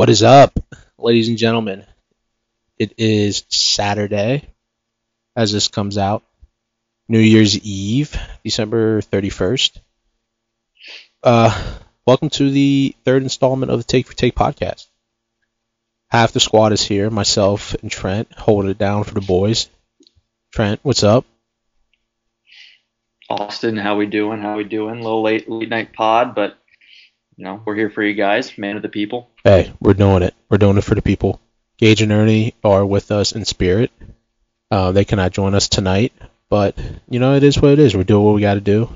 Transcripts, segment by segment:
What is up, ladies and gentlemen? It is Saturday as this comes out. New Year's Eve, December 31st. Uh, welcome to the third installment of the Take for Take podcast. Half the squad is here, myself and Trent, holding it down for the boys. Trent, what's up? Austin, how we doing? How we doing? A little late late night pod, but you know, we're here for you guys, man of the people. Hey, we're doing it. We're doing it for the people. Gage and Ernie are with us in spirit. Uh, they cannot join us tonight, but you know it is what it is. We're doing what we got to do,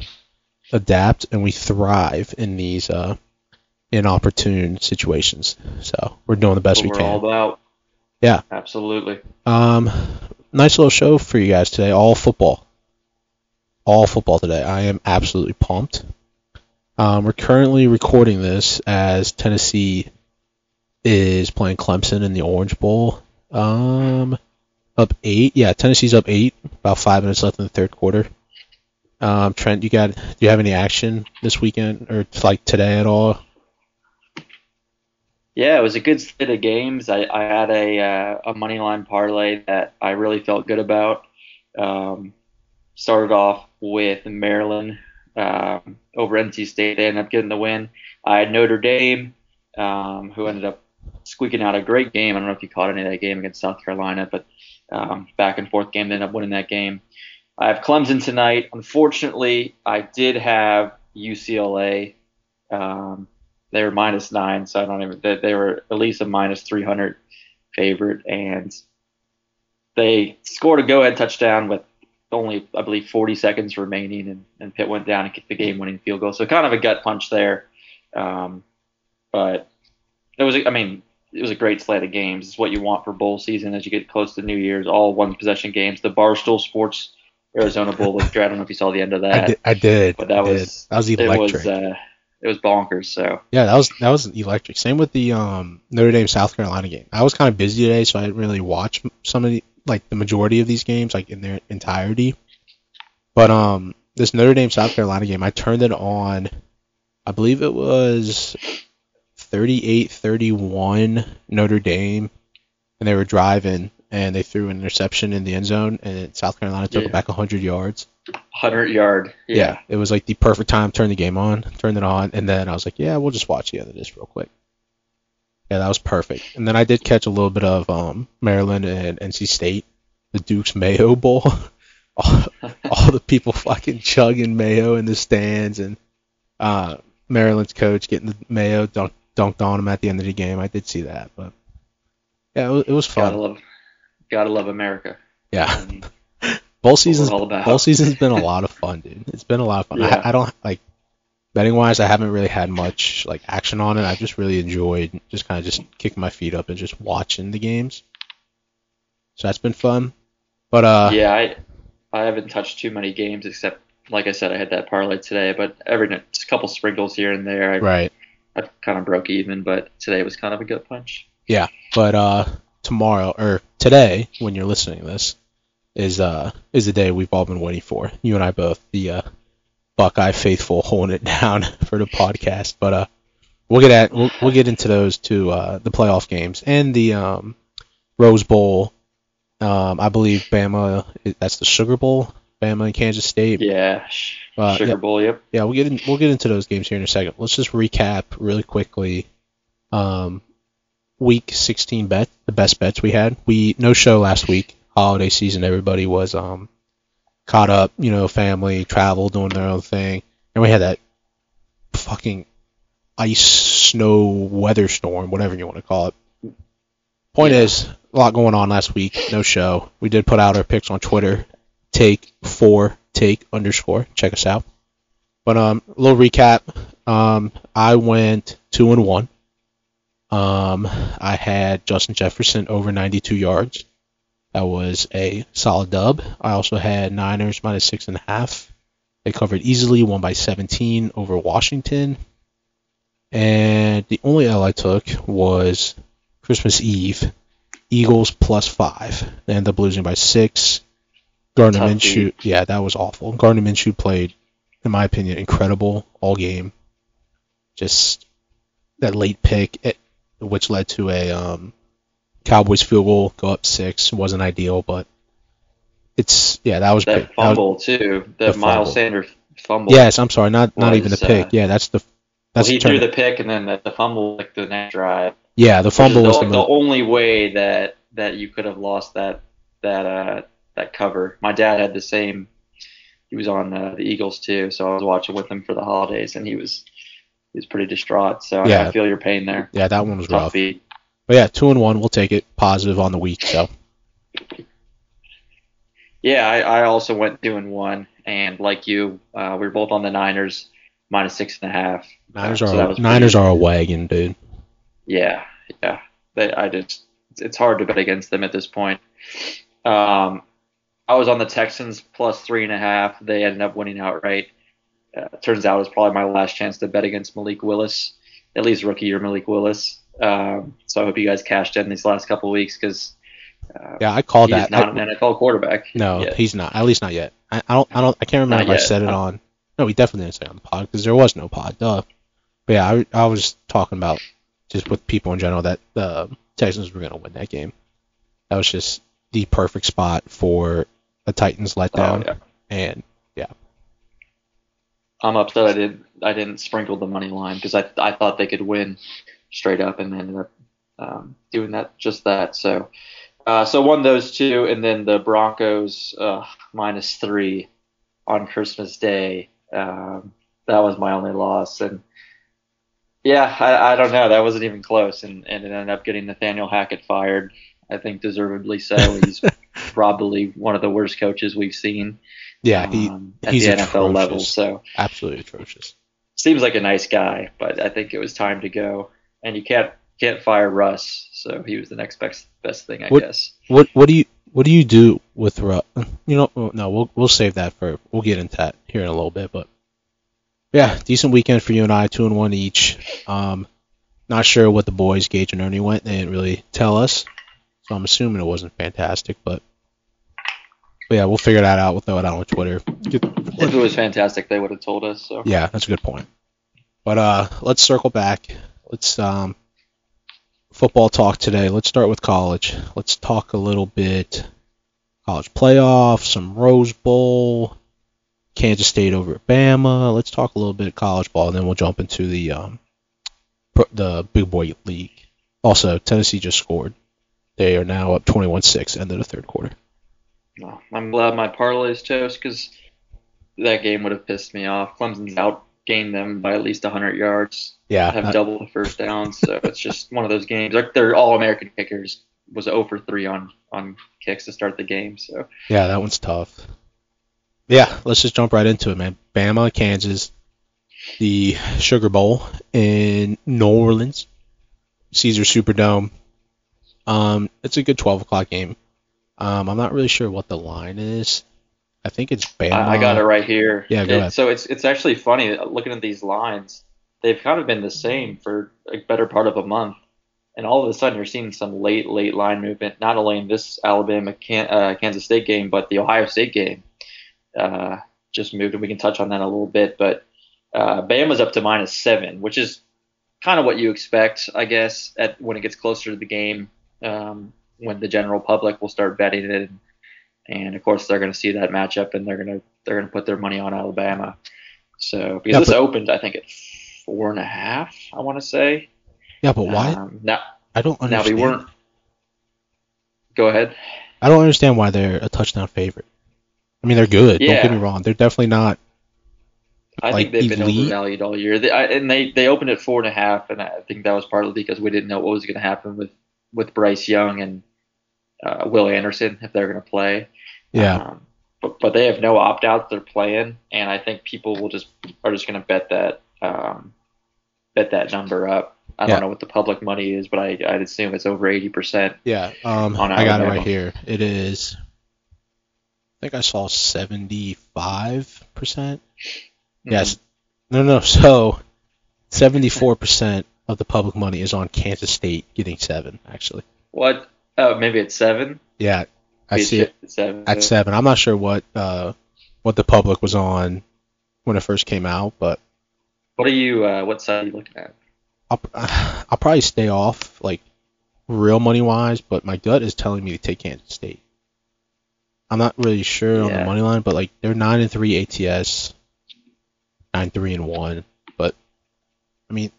adapt, and we thrive in these uh, inopportune situations. So we're doing the best we we're can. all about. Yeah. Absolutely. Um, nice little show for you guys today. All football. All football today. I am absolutely pumped. Um, we're currently recording this as Tennessee is playing Clemson in the Orange Bowl. Um, up eight. Yeah, Tennessee's up eight. About five minutes left in the third quarter. Um, Trent, you got? Do you have any action this weekend or like today at all? Yeah, it was a good slate of games. I, I had a uh, a money line parlay that I really felt good about. Um, started off with Maryland um, over NC State. They ended up getting the win. I had Notre Dame, um, who ended up squeaking out a great game. I don't know if you caught any of that game against South Carolina, but um, back and forth game. They ended up winning that game. I have Clemson tonight. Unfortunately, I did have UCLA. Um, they were minus nine, so I don't even. They, they were at least a minus 300 favorite, and they scored a go-ahead touchdown with only, I believe, 40 seconds remaining, and, and Pitt went down and kicked the game-winning field goal. So kind of a gut punch there, um, but it was. I mean, it was a great slate of games. It's what you want for bowl season as you get close to New Year's. All one-possession games. The Barstool Sports Arizona Bowl. I don't know if you saw the end of that. I did. I did. But that I was- did. that was It electric. was. Uh, it was bonkers. So Yeah, that was that was electric. Same with the um, Notre Dame South Carolina game. I was kind of busy today, so I didn't really watch some of the like the majority of these games like in their entirety. But um, this Notre Dame South Carolina game, I turned it on. I believe it was 38-31 Notre Dame, and they were driving and they threw an interception in the end zone, and South Carolina took Yeah. it back 100 yards. 100 yard. Yeah. it was like the perfect time to turn the game on, turned it on, and then I was like, yeah, we'll just watch the end of this real quick. Yeah, that was perfect. And then I did catch a little bit of um, Maryland and NC State, the Duke's Mayo Bowl. all, all the people fucking chugging mayo in the stands, and uh, Maryland's coach getting the mayo dunk, dunked on him at the end of the game. I did see that, but yeah, it was, it was Gotta fun. love, gotta love America. Yeah, And bowl season's we're all about. Bowl season's been a lot of fun, dude. It's been a lot of fun. Yeah. I, I don't like betting wise. I haven't really had much like action on it. I've just really enjoyed just kind of just kicking my feet up and just watching the games. So that's been fun. But uh, yeah, I I haven't touched too many games except, like I said, I had that parlay today. But every just a couple sprinkles here and there. I, right. I kind of broke even, but today was kind of a good punch. Yeah, but uh, tomorrow or today, when you're listening to this, is uh is the day we've all been waiting for. You and I both, the uh, Buckeye faithful, holding it down for the podcast. But uh, we'll get at we'll, we'll get into those two, uh, the playoff games and the um, Rose Bowl. Um, I believe Bama. That's the Sugar Bowl. Bama and Kansas State. Yeah, Uh, Sugar yeah. Bowl. Yep. Yeah, we'll get in, we'll get into those games here in a second. Let's just recap really quickly. Um, week 16 bet, the best bets we had. We no show last week. Holiday season, everybody was um caught up. You know, family, travel, doing their own thing, and we had that fucking ice, snow, weather storm, whatever you want to call it. Point Yeah. is, a lot going on last week. No show. We did put out our picks on Twitter. Take four take underscore. Check us out. But um, a little recap. Um, I went two and one. Um, I had Justin Jefferson over 92 yards. That was a solid dub. I also had Niners minus six and a half. They covered easily, won by 17 over Washington. And the only L I took was Christmas Eve, Eagles plus five. They ended up losing by six. Gardner Tough Minshew, yeah, that was awful. Gardner Minshew played, in my opinion, incredible all game. Just that late pick. It, which led to a um, Cowboys field goal, go up six. wasn't ideal, but it's yeah, that was That great. That was- fumble too. The, the Miles fumble. Sanders fumble. yes, I'm sorry, not not even the was, uh, pick. Yeah, that's the Well, that's he the threw the pick and then the, the fumble like the next drive. yeah, the fumble was the the only way that that you could have lost that that uh that cover. My dad had the same. He was on uh, the Eagles too, so I was watching with him for the holidays, and he was he was pretty distraught. So I- Yeah. I feel your pain there. Yeah, that one was Tough rough. beat. But yeah, two and one, we'll take it. Positive on the week. So Yeah, I, I also went two and one, and like you, uh, we were both on the Niners minus six and a half. Niners Uh, are so Niners pretty- are a wagon, dude. Yeah, yeah. They, I just it's- it's hard to bet against them at this point. Um, I was on the Texans plus three and a half. They ended up winning outright. Uh, turns out it was probably my last chance to bet against Malik Willis, at least rookie year Malik Willis. Um, so I hope you guys cashed in these last couple of weeks because uh, Yeah, I called that. not I- an NFL quarterback. no, yet. he's not. At least not yet. I, I don't. I don't. I can't remember Not if I said it Uh, on. No, we definitely didn't say it on the pod because there was no pod. Duh. But yeah, I, I was talking about just with people in general that the Texans were gonna win that game. That was just the perfect spot for a Titans Oh, letdown, yeah. and yeah, I'm upset I didn't I didn't sprinkle the money line because I I thought they could win straight up and ended up um, doing that just that. So uh, so won those two and then the Broncos uh, minus three on Christmas Day. Um, that was my only loss and yeah I, I don't know that wasn't even close and, and it ended up getting Nathaniel Hackett fired. I think deservedly so. He's probably one of the worst coaches we've seen yeah, he um, at he's the NFL level. So absolutely atrocious. seems like a nice guy, but I think it was time to go. And you can't can't fire Russ, so he was the next best best thing, I What- guess. What what do you what do you do with Russ? You know, no, we'll we'll save that for we'll get into that here in a little bit. But yeah, decent weekend for you and I, two and one each. Um, not sure what the boys Gage and Ernie went. They didn't really tell us, so I'm assuming it wasn't fantastic. But but yeah, we'll figure that out. We'll throw it out on Twitter. If it was fantastic, they would have told us. So yeah, that's a good point. But uh, let's circle back. Let's um, football talk today. Let's start with college. Let's talk a little bit college playoff, some Rose Bowl, Kansas State over Bama. Let's talk a little bit college ball, and then we'll jump into the um, the big boy league. Also, Tennessee just scored. They are now up 21-6 end of the third quarter. I'm glad my parlay's toast because that game would have pissed me off. Clemson's outgained them by at least 100 yards, Yeah, have double the first downs. So it's just one of those games. Like their All-American kickers was 0 for 3 on on kicks to start the game. So Yeah, that one's tough. Yeah, let's just jump right into it, man. Bama, Kansas, the Sugar Bowl in New Orleans, Caesar Superdome. Um, it's a good 12 o'clock game. Um, I'm not really sure what the line is. I think it's Bama. I, I got it right here. Yeah, go It- ahead. So it's it's actually funny uh, looking at these lines. They've kind of been the same for a better part of a month, and all of a sudden you're seeing some late late line movement. Not only in this Alabama Can, uh, Kansas State game, but the Ohio State game uh, just moved, and we can touch on that a little bit. But uh, Bama's up to minus seven, which is kind of what you expect, I guess, at when it gets closer to the game, um, when the general public will start betting it and and of course they're going to see that matchup and they're going to they're going to put their money on Alabama. So because Yeah, this but- opened, I think at four and a half, I want to say. Yeah, but why? Um, now, I don't understand. now we weren't. Go ahead. I don't understand why they're a touchdown favorite. I mean, they're good. Don't get me wrong. They're definitely not. I Like think they've been elite? overvalued all year. They, I, and they they opened at four and a half, and I think that was partly because we didn't know what was going to happen with with Bryce Young and uh, Will Anderson if they're going to play. Yeah. Um, but but they have no opt outs. They're playing, and I think people will just are just going to bet that um, bet that number up. I Yeah. don't know what the public money is, but I I'd assume it's over eighty percent. Yeah, um, I got it right here. It is. I think I saw seventy-five percent. Mm-hmm. Yes. No, no. So, seventy-four percent of the public money is on Kansas State getting seven. Actually, What? Oh, maybe it's seven. yeah, I see it at seven. at seven. I'm not sure what uh what the public was on when it first came out, but What are you? Uh, what side are you looking at? I'll, I'll probably stay off like real money wise, but my gut is telling me to take Kansas State. I'm not really sure on the money line, but like they're nine and three ATS, nine three and one. But I mean,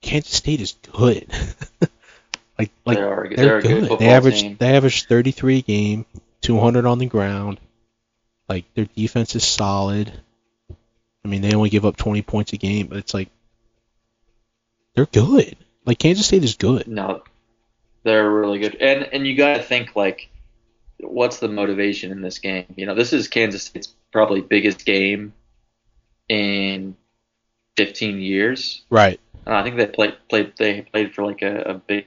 Kansas State is good. like like they are, they're, they're good. They average team. they average 33 a game, 200 on the ground. Like their defense is solid. I mean, they only give up 20 points a game, but it's like they're good. Like Kansas State is good. No, they're really good, and and you got to think like, what's the motivation in this game? You know, this is Kansas State's probably biggest game in 15 years. Right. And I think they played played they played for like a, a big.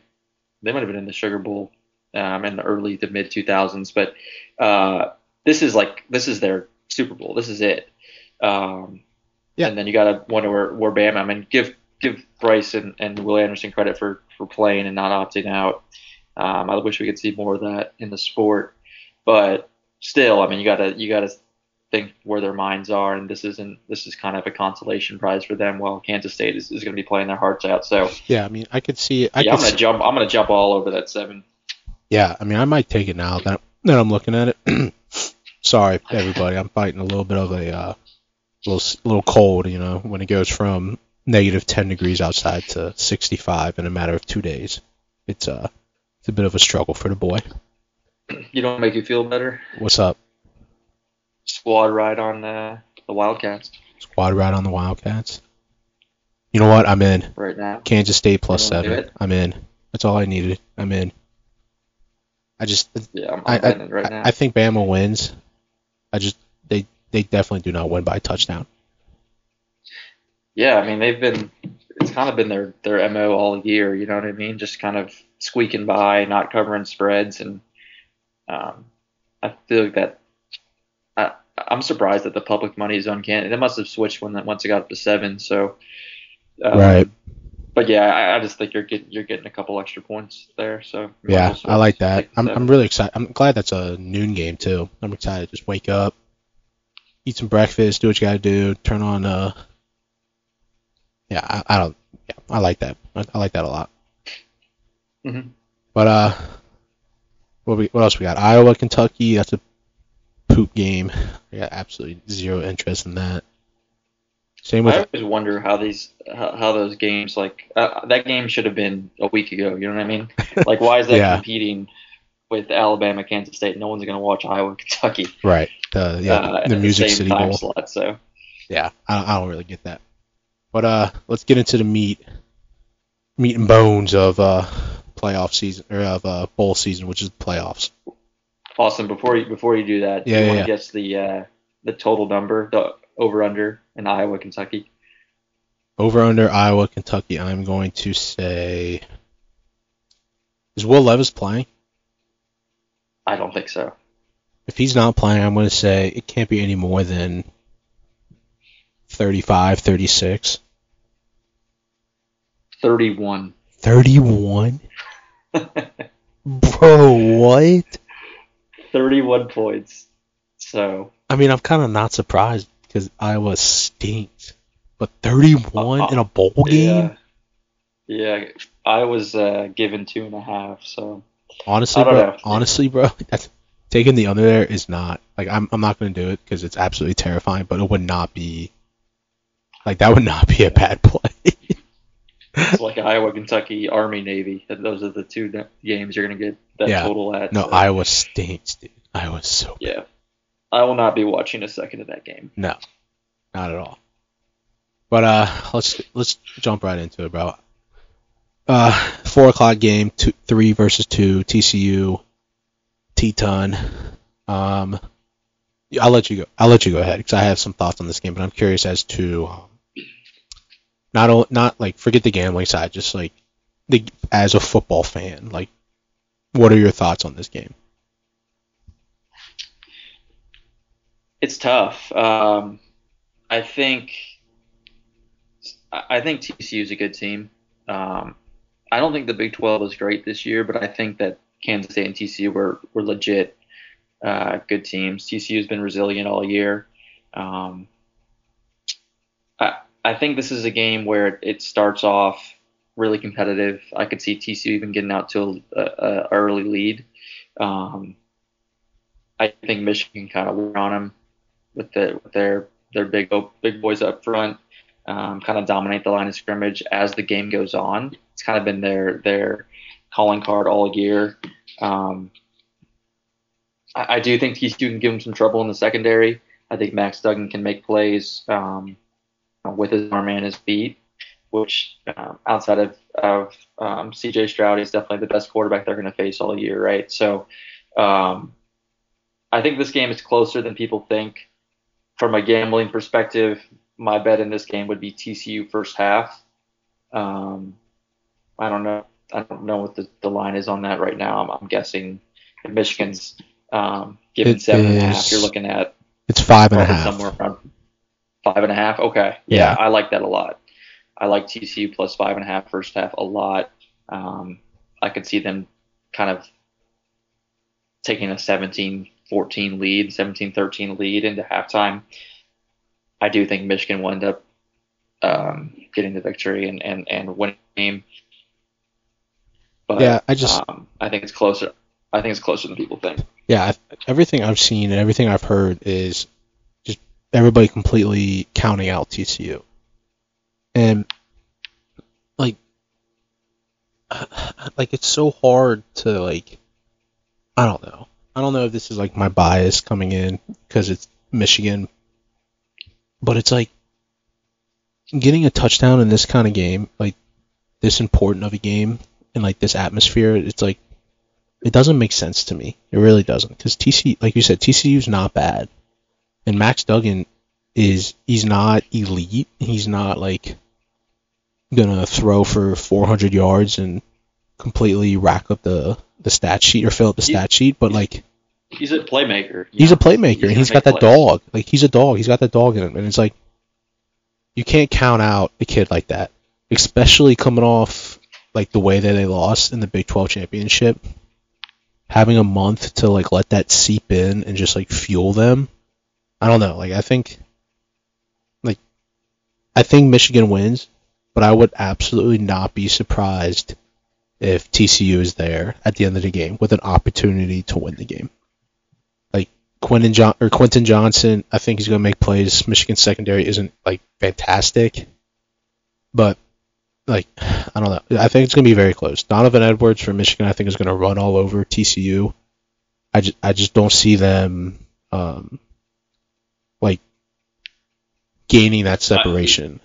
They might have been in the Sugar Bowl um, in the early to mid 2000s, but uh, this is like this is their Super Bowl. This is it. Um, Yeah. And then you got to wonder where where Bama. I mean, give give Bryce and, and Will Anderson credit for for playing and not opting out. Um, I wish we could see more of that in the sport, but still, I mean, you gotta you gotta think where their minds are, and this isn't this is kind of a consolation prize for them. While Kansas State is, is going to be playing their hearts out, so Yeah, I mean, I could see. I yeah, I'm gonna see- jump. I'm gonna jump all over that seven. Yeah, I mean, I might take it now that that I'm looking at it. Sorry, everybody. I'm fighting a little bit of a uh, little little cold. You know, when it goes from negative 10 degrees outside to 65 in a matter of two days, it's uh, it's a bit of a struggle for the boy. You don't make you feel better. What's up? Squad ride on uh, the Wildcats Squad ride on the Wildcats. You know what? I'm in. right now. Kansas State plus You wanna do seven. I'm in. That's all I needed. I'm in. I just Yeah, I'm, I, I, right now. I think Bama wins. I just they they definitely do not win by a touchdown. Yeah, I mean they've been it's kind of been their their mo all year. You know what I mean? Just kind of squeaking by, not covering spreads, and um, I feel like that. I I'm surprised that the public money is on Canada. It must have switched when once it got up to seven. So um, Right. But yeah, I, I just think you're getting you're getting a couple extra points there. So Yeah, I like that. I'm. I'm really excited. I'm glad that's a noon game too. I'm excited. To just wake up, eat some breakfast, do what you gotta do, turn on. Uh, yeah, I, I don't. Yeah, I like that. I, I like that a lot. Mhm. But uh, what we what else we got? Iowa, Kentucky. That's a poop game. I got absolutely zero interest in that. Same with I always wonder how these how, how those games like uh, that game should have been a week ago. You know what I mean? Like why is that Yeah. competing with Alabama, Kansas State? No one's gonna watch Iowa, Kentucky. right. The yeah uh, at the Music same City time Bowl. slot. So yeah, I don't, I don't really get that. But uh, let's get into the meat, meat and bones of uh playoff season or of uh bowl season, which is the playoffs. Austin, before you before you do that, Yeah, do you yeah, want yeah. to guess the uh, the total number, the over under in Iowa, Kentucky? Over under Iowa, Kentucky. I'm going to say. Is Will Levis playing? I don't think so. If he's not playing, I'm going to say it can't be any more than 35, 36. Thirty one. 31? Bro, what? Thirty one points. So I mean, I'm kind of not surprised because Iowa stinks. But 31 in a bowl game? yeah, yeah. I was uh, given two and a half. So Honestly, bro. know. Honestly, bro. That's taking the under there is not like I'm. I'm not going to do it because it's absolutely terrifying. But it would not be like that. Would not be a bad play. It's like Iowa, Kentucky, Army, Navy. Those are the two games you're gonna get that Yeah. total at. no, so, Iowa stinks, dude. Iowa's so Yeah, I will not be watching a second of that game. no, not at all. But uh, let's let's jump right into it, bro. Uh, four o'clock game, two, three versus two, TCU, Teton. Um, I'll let you go. I'll let you go ahead because I have some thoughts on this game, but I'm curious as to um, not not like forget the gambling side, just like the as a football fan, like what are your thoughts on this game? It's tough. Um, I think I think TCU is a good team. Um, I don't think the Big 12 is great this year, but I think that Kansas State and TCU were were legit uh, good teams. TCU has been resilient all year. Um, think this is a game where it starts off really competitive. I could see TCU even getting out to a, a, a early lead. Um, I think Michigan kind of wear on them with, the, with their their big big boys up front, um, kind of dominate the line of scrimmage as the game goes on. It's kind of been their their calling card all year. Um, I, I, do think TCU can give them some trouble in the secondary. I think Max Duggan can make plays um, with his arm and his feet which um, outside of, of um, CJ Stroud is definitely the best quarterback they're going to face all year, right? So um, I think this game is closer than people think. From a gambling perspective, my bet in this game would be TCU first half. Um, I don't know. I don't know what the, the line is on that right now. I'm, I'm guessing Michigan's um, given it seven is, and a half, you're looking at it's five and a half. Somewhere around five and a half. Okay. Yeah, yeah, I like that a lot. I like TCU plus five and a half first half a lot. Um, I could see them kind of taking a 17-14 lead, 17-13 lead into halftime. I do think Michigan will end up um, getting the victory and, and, and winning the game. But, yeah, I just um, I think it's closer. I think it's closer than people think. Yeah, everything I've seen and everything I've heard is everybody completely counting out TCU and like like it's so hard to like I don't know. I don't know if this is like my bias coming in because it's Michigan, but it's like getting a touchdown in this kind of game, like this important of a game and like this atmosphere. It's like it doesn't make sense to me. It really doesn't because TCU like you said, TCU's not bad, and Max Duggan is he's not elite. He's not like gonna throw for 400 yards and completely rack up the the stat sheet or fill up the stat sheet, but like he's a playmaker. He's a playmaker, he's and he's got that plays. dog. Like he's a dog. He's got that dog in him, and it's like you can't count out a kid like that, especially coming off like the way that they lost in the Big 12 championship. Having a month to like let that seep in and just like fuel them. I don't know. Like I think, like I think Michigan wins but I would absolutely not be surprised if TCU is there at the end of the game with an opportunity to win the game. Like Quentin John or Quentin Johnston, I think he's going to make plays. Michigan secondary isn't like fantastic, but like I don't know. I think it's going to be very close. Donovan Edwards for Michigan, I think, is going to run all over TCU. I just I just don't see them um, gaining that separation.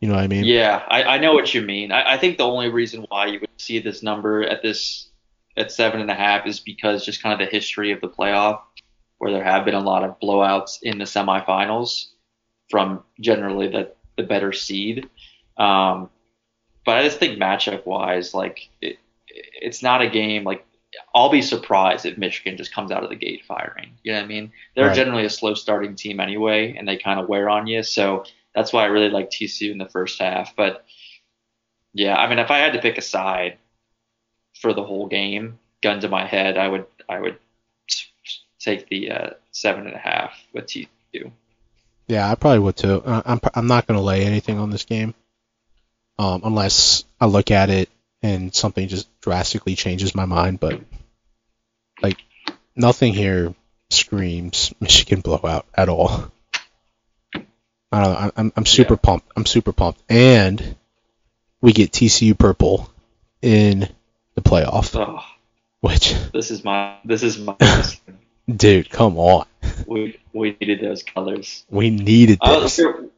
You know what I mean? Yeah, I, I know what you mean. I, I think the only reason why you would see this number at this at seven and a half is because just kind of the history of the playoff, where there have been a lot of blowouts in the semifinals from generally the the better seed. Um, but I just think matchup wise, like it, it's not a game like I'll be surprised if Michigan just comes out of the gate firing. You know what I mean? They're right. generally a slow starting team anyway, and they kind of wear on you. So that's why I really like TCU in the first half. But yeah, I mean, if I had to pick a side for the whole game, gun to my head, I would I would take the uh, seven and a half with TCU. Yeah, I probably would too. I'm I'm not gonna lay anything on this game, um, unless I look at it and something just drastically changes my mind. But like nothing here screams Michigan blowout at all. I don't know. I'm I'm super yeah. pumped. I'm super pumped, and we get TCU purple in the playoff. Oh, which this is my this is my dude. Come on. We we needed those colors. We needed this. we're,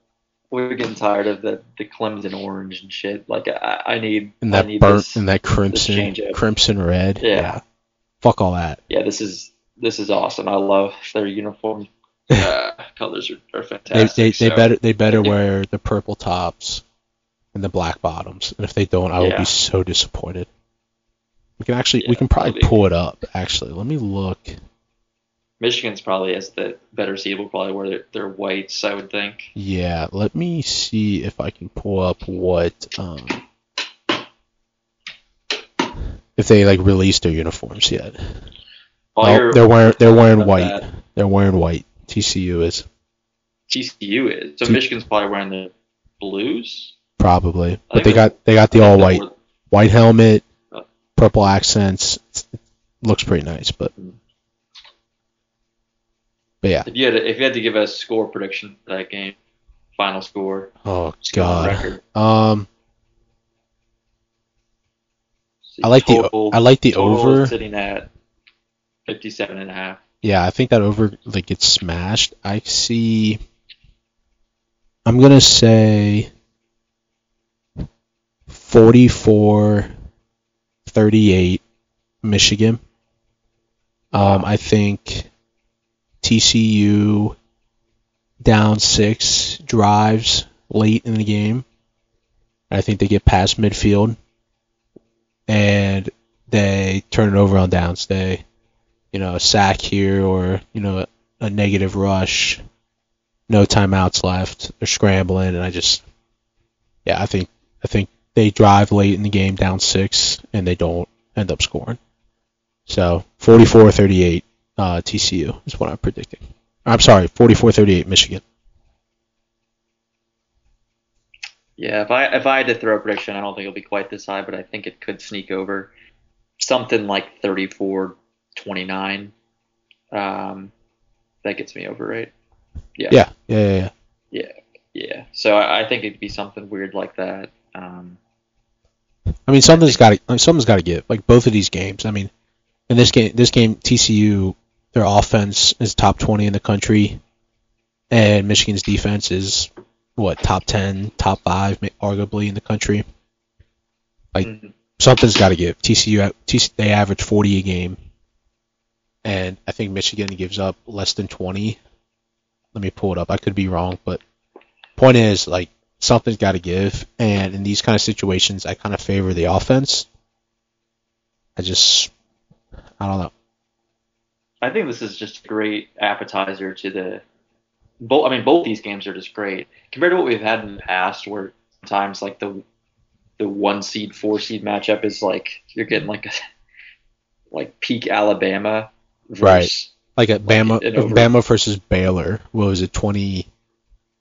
we're getting tired of the the Clemson orange and shit. Like I, I need and that need burnt this, and that crimson crimson red. Yeah. yeah. Fuck all that. Yeah, this is this is awesome. I love their uniform uh, colors are, are fantastic. They, they, so. they better they better wear the purple tops and the black bottoms. And if they don't, I will yeah. be so disappointed. We can actually yeah, we can probably pull it up. Actually, let me look. Michigan's probably as the better seed will probably wear their, their whites, I would think. Yeah, let me see if I can pull up what um, if they like released their uniforms yet. Oh, they're wearing they're wearing white. That. They're wearing white. TCU is. TCU is. So T- Michigan's probably wearing the blues. probably. But they got they got the all white white helmet, purple accents. It's- looks pretty nice, but but yeah. If you had to, if you had to give a score prediction for that game, final score, Oh just go on god. record. Um, See, I like the I like the total over. sitting at 57 and a half. Yeah, I think that over like gets smashed. I see. I'm gonna say 44 38 Michigan. Um, I think TCU down six drives late in the game. I think they get past midfield and they turn it over on downs. They, you know, a sack here or, you know, a, negative rush, no timeouts left, they're scrambling, and I just, yeah, I think, I think they drive late in the game down six and they don't end up scoring. So 44-38 uh, TCU is what I'm predicting. I'm sorry, 44-38 Michigan. Yeah, if I if I had to throw a prediction, I don't think it'll be quite this high, but I think it could sneak over something like 34-29. Um, that gets me over, right? Yeah. Yeah, yeah, yeah. yeah. Yeah. So I, I think it'd be something weird like that. Um, I mean, something's got to something's got to give. Like both of these games. I mean, in this game, this game TCU, their offense is top 20 in the country, and Michigan's defense is what top 10, top five, arguably in the country. Like mhm. something's got to give. TCU, TC, they average 40 a game, and I think Michigan gives up less than 20. Let me pull it up. I could be wrong, but point is like something's got to give, and in these kind of situations, I kind of favor the offense. I just, I don't know. I think this is just a great appetizer to the both. I mean, both these games are just great compared to what we've had in the past, where sometimes like the the one seed, four seed matchup is like you're getting like a like peak Alabama, versus, Right. Like a Bama, over- Bama versus Baylor. What was it, 20,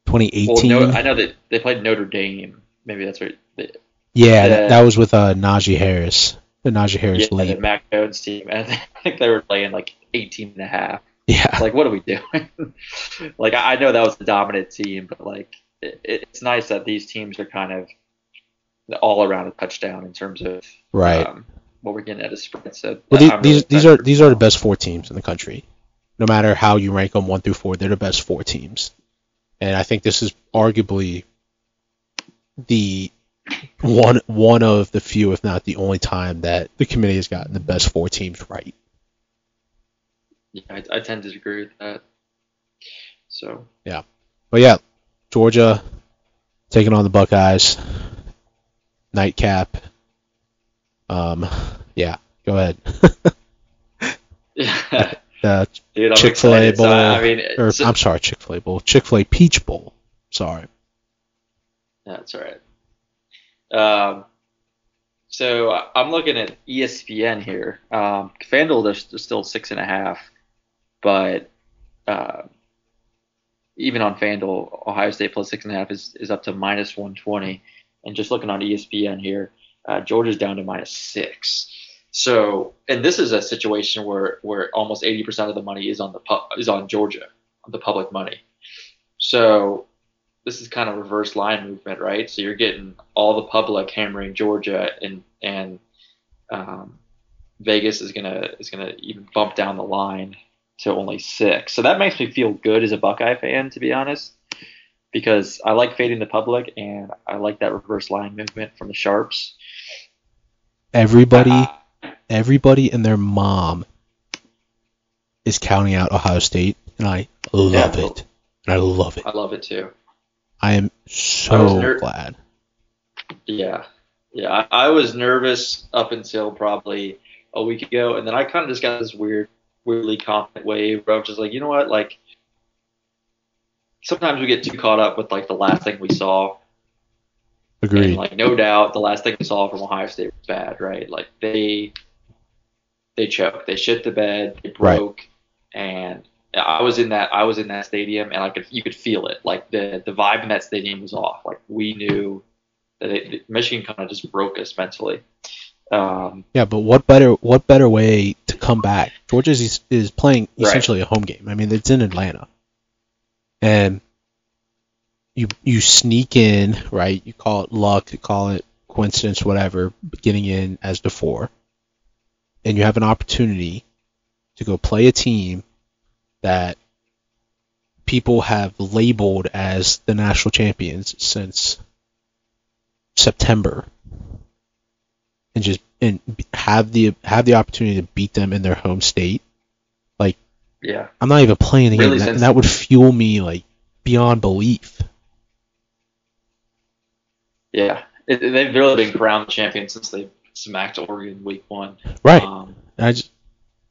Well, no, I know that they played Notre Dame. Maybe that's right. Yeah, that, that was with uh, Najee Harris, the Najee Harris yeah, the lead. Mac Jones team, and I think they were playing like 18 and a half. Yeah, like, what are we doing? like, I know that was the dominant team, but like, it, it's nice that these teams are kind of all around a touchdown in terms of right. um, what we're getting at a spread. So Well, these, really these are these are the best four teams in the country. No matter how you rank them one through four, they're the best four teams. And I think this is arguably the one one of the few, if not the only time that the committee has gotten the best four teams right. Yeah, I, I tend to agree with that. So yeah, But yeah, Georgia taking on the Buckeyes. Nightcap. Um, yeah, go ahead. yeah, uh, dude, I'm Chick-fil-A excited. So, I mean, or so- I'm sorry, Chick Fil A Bowl, Chick Fil A Peach Bowl. Sorry. That's all right. Um, so I'm looking at ESPN here. Um, FanDuel, they're, they're still six and a half, but uh, even on FanDuel, Ohio State plus six and a half is, is up to minus 120. And just looking on ESPN here, uh, Georgia's down to minus six. So, and this is a situation where, where almost 80% of the money is on the pu- is on Georgia, the public money. So this is kind of reverse line movement, right? So you're getting all the public hammering Georgia, and and um, Vegas is gonna is gonna even bump down the line to only six. So that makes me feel good as a Buckeye fan, to be honest, because I like fading the public, and I like that reverse line movement from the sharps. Everybody, Uh, everybody and their mom is counting out Ohio State, and I love Yeah. it. And I love it. I love it too. I am I so ner- glad. Yeah, yeah. I, I was nervous up until probably a week ago, and then I kind of just got this weird, weirdly confident wave where I was just like, you know what, like. Sometimes we get too caught up with like the last thing we saw, and like no doubt the last thing we saw from Ohio State was bad, right? Like they they choked, they shit the bed, they Right. broke, and I was in that I was in that stadium and I could you could feel it. Like the the vibe in that stadium was off. Like we knew They, Michigan kind of just broke us mentally. Um, Yeah, but what better what better way to come back? Georgia is, is playing essentially a home game. I mean, it's in Atlanta, and you you sneak in right. You call it luck, you call it coincidence, whatever. Getting in as the four, and you have an opportunity to go play a team that people have labeled as the national champions since September and just and have the have the opportunity to beat them in their home state. Like yeah, I'm not even playing the game, and that, that would fuel me like beyond belief. yeah. It, they've really been crowned champions since they smacked Oregon week one. Right. Um, I just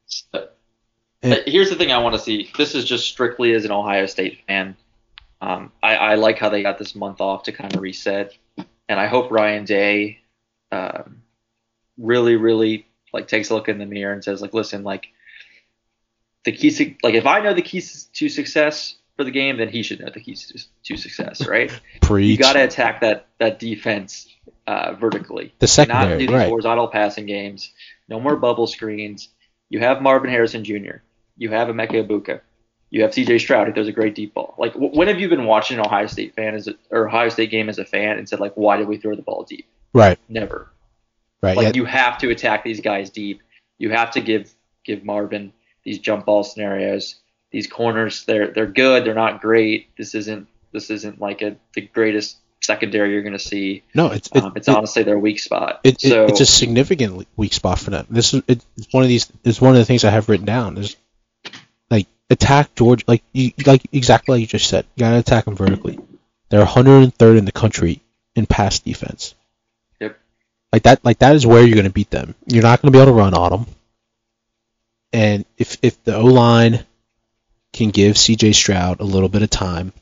so- And- here's the thing I want to see. This is just strictly as an Ohio State fan. Um, I, I like how they got this month off to kind of reset, and I hope Ryan Day um, really, really like takes a look in the mirror and says like, listen, like the keys to like if I know the keys to success for the game, then he should know the keys to, to success, right? preach you got to attack that that defense uh, vertically. the secondary, not do these right? horizontal passing games. No more bubble screens. You have Marvin Harrison Jr. You have Emeka Egbuka. You have C.J. Stroud who throws a great deep ball. Like, wh- when have you been watching an Ohio State fan as a, or Ohio State game as a fan and said like, why did we throw the ball deep? Right, Never. Right. Like yeah, you have to attack these guys deep. You have to give give Marvin these jump ball scenarios. These corners, they're they're good. They're not great. This isn't this isn't like a the greatest secondary you're going to see. no, it's it, Um, it's it- honestly their weak spot. it, so it's a significant weak spot for them. This is it's one of these. It's one of the things I have written down. Is like attack Georgia, like you like exactly like you just said. You gotta attack them vertically. They're 103rd in the country in pass defense. Like that, like that is where you're gonna beat them. You're not gonna be able to run on them. And if if the O line can give C.J. Stroud a little bit of time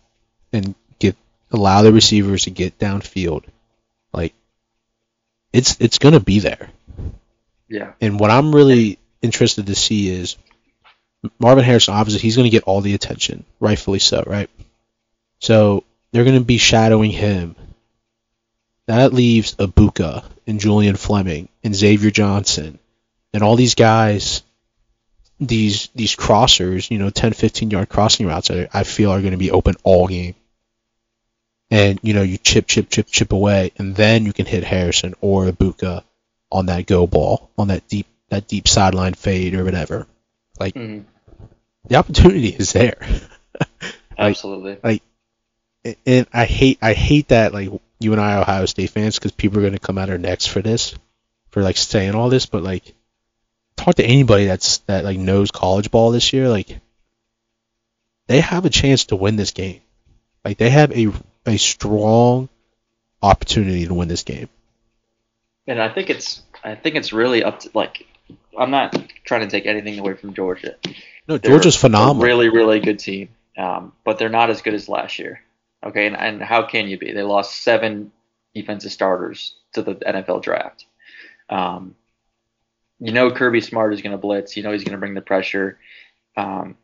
and give allow the receivers to get downfield, like it's it's gonna be there. yeah. And what I'm really interested to see is Marvin Harrison. Obviously, he's going to get all the attention, rightfully so, right? So they're going to be shadowing him. That leaves Egbuka and Julian Fleming and Xavier Johnson and all these guys. These these crossers, you know, 10, 15 yard crossing routes, I, I feel are going to be open all game. And you know, you chip, chip, chip, chip away, and then you can hit Harrison or Egbuka on that go ball, on that deep that deep sideline fade or whatever. Mhm. The opportunity is there. Absolutely. And- and I hate I hate that like you and I are Ohio State fans because people are gonna come at our necks for this, for like saying all this. But like, talk to anybody that's that like knows college ball this year. Like, they have a chance to win this game. Like they have a a strong opportunity to win this game. And I think it's I think it's really up to like I'm not trying to take anything away from Georgia. No, They're Georgia's phenomenal. Really, really good team. Um, but they're not as good as last year. Okay, and, and how can you be? They lost seven defensive starters to the NFL draft. Um, you know Kirby Smart is going to blitz. You know he's going to bring the pressure. Um,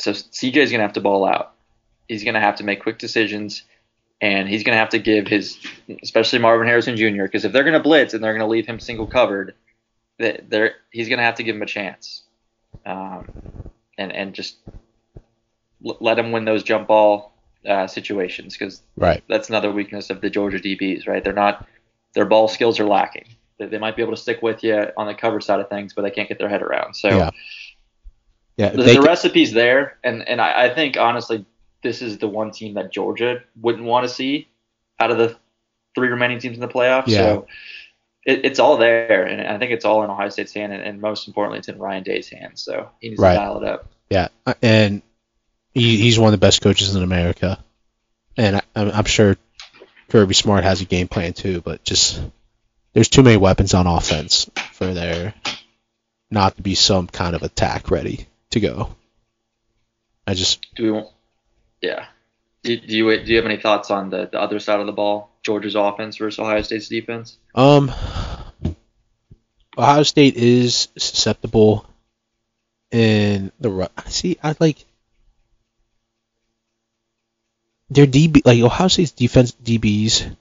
so CJ is going to have to ball out. He's going to have to make quick decisions, and he's going to have to give his, especially Marvin Harrison Jr. Because if they're going to blitz and they're going to leave him single covered, that they're he's going to have to give him a chance, um, and and just let him win those jump ball uh, situations because Right. that's another weakness of the Georgia DBs. Right, they're not their ball skills are lacking. They, they might be able to stick with you on the cover side of things, but they can't get their head around. So Yeah. Yeah. the, the recipe's there, and and I, I think honestly, this is the one team that Georgia wouldn't want to see out of the three remaining teams in the playoffs. Yeah. So it, it's all there, and I think it's all in Ohio State's hand, and, and most importantly, it's in Ryan Day's hands. So he needs Right. to dial it up. Yeah, uh, and he, he's one of the best coaches in America, and I, I'm, I'm sure Kirby Smart has a game plan too. But just there's too many weapons on offense for there not to be some kind of attack ready to go. I just Do we want? Yeah. Do, do you do you have any thoughts on the, the other side of the ball, Georgia's offense versus Ohio State's defense? um Ohio State is susceptible in the see I like their DB like Ohio State's defense DBs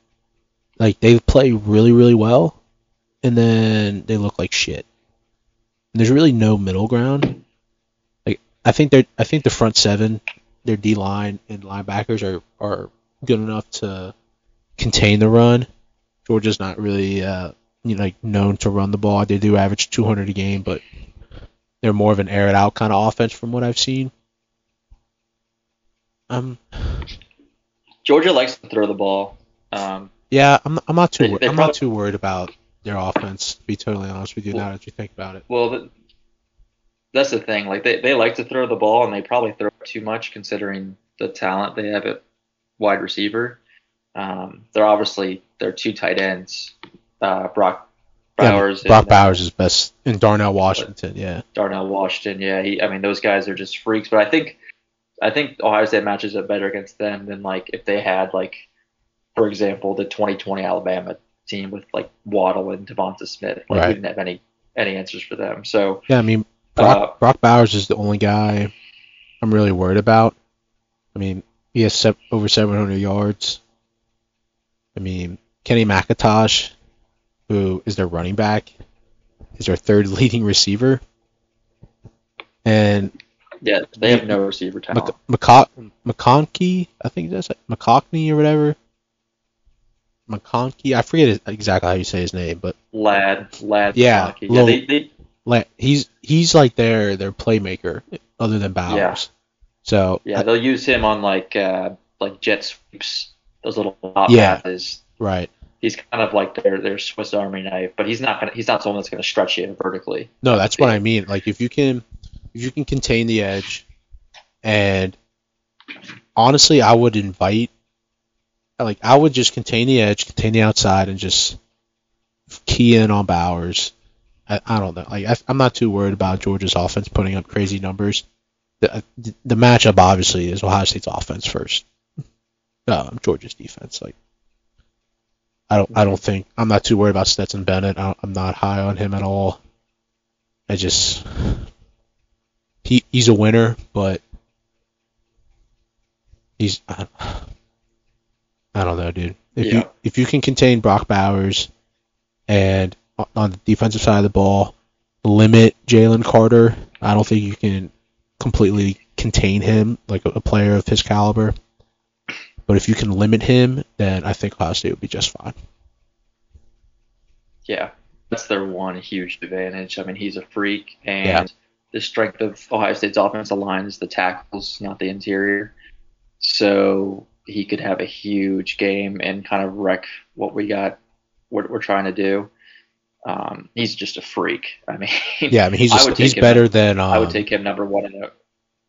like they play really really well, and then they look like shit. And there's really no middle ground. Like I think they're I think the front seven, their D line and linebackers are are good enough to contain the run. Georgia's not really uh, you know like known to run the ball. They do average 200 a game, but they're more of an air it out kind of offense from what I've seen. Um, Georgia likes to throw the ball. Um, yeah, I'm, I'm not too They- wor- I'm prob- not too worried about their offense. To be totally honest with you, now that you think about it. well, th that's the thing. Like they, they like to throw the ball, and they probably throw it too much considering the talent they have at wide receiver. Um, they're obviously they're two tight ends. Uh, Brock Yeah, Bowers, Brock and, uh, Bowers is best, and Darnell Washington. Yeah, Darnell Washington. Yeah, he, I mean those guys are just freaks. But I think I think Ohio State matches up better against them than like if they had like, for example, the 2020 Alabama team with like Waddle and Devonta Smith. Like Right. we didn't have any any answers for them. So yeah. I mean, Brock, Uh, Brock Bowers is the only guy I'm really worried about. I mean, he has se- over 700 yards. I mean, Kenny McIntosh, who is their running back, is their third leading receiver. And yeah, they have no receiver talent. Mc- McCo- McConkey, I think that's it, McConkey or whatever. McConkey, I forget exactly how you say his name, but Ladd, Ladd. Yeah, low- yeah. They, they, like he's he's like their their playmaker, other than Bowers. Yeah. So yeah, I- they'll use him on like uh, like jet sweeps, those little pop Yeah. passes. right. He's kind of like their their Swiss Army knife, but he's not gonna he's not someone that's gonna stretch you vertically. No, that's what I mean. Like if you can you can contain the edge, and honestly, I would invite like I would just contain the edge, contain the outside, and just key in on Bowers. I, I don't know. Like I, I'm not too worried about Georgia's offense putting up crazy numbers. The the matchup obviously is Ohio State's offense first. Um, Georgia's defense. Like I don't I don't think I'm not too worried about Stetson Bennett. I'm not high on him at all. I just he he's a winner, but he's I, I don't know, dude. If you if you can contain Brock Bowers and on the defensive side of the ball, limit Jalen Carter, I don't think you can completely contain him like a, a player of his caliber. But if you can limit him, then I think Ohio State would be just fine. Yeah, that's their one huge advantage. I mean, he's a freak, and Yeah. The strength of Ohio State's offensive line is the tackles, not the interior. So he could have a huge game and kind of wreck what we got, what we're trying to do. Um, he's just a freak. I mean, Yeah, I mean he's just, would he's take him- better than um, I would take him number one in the.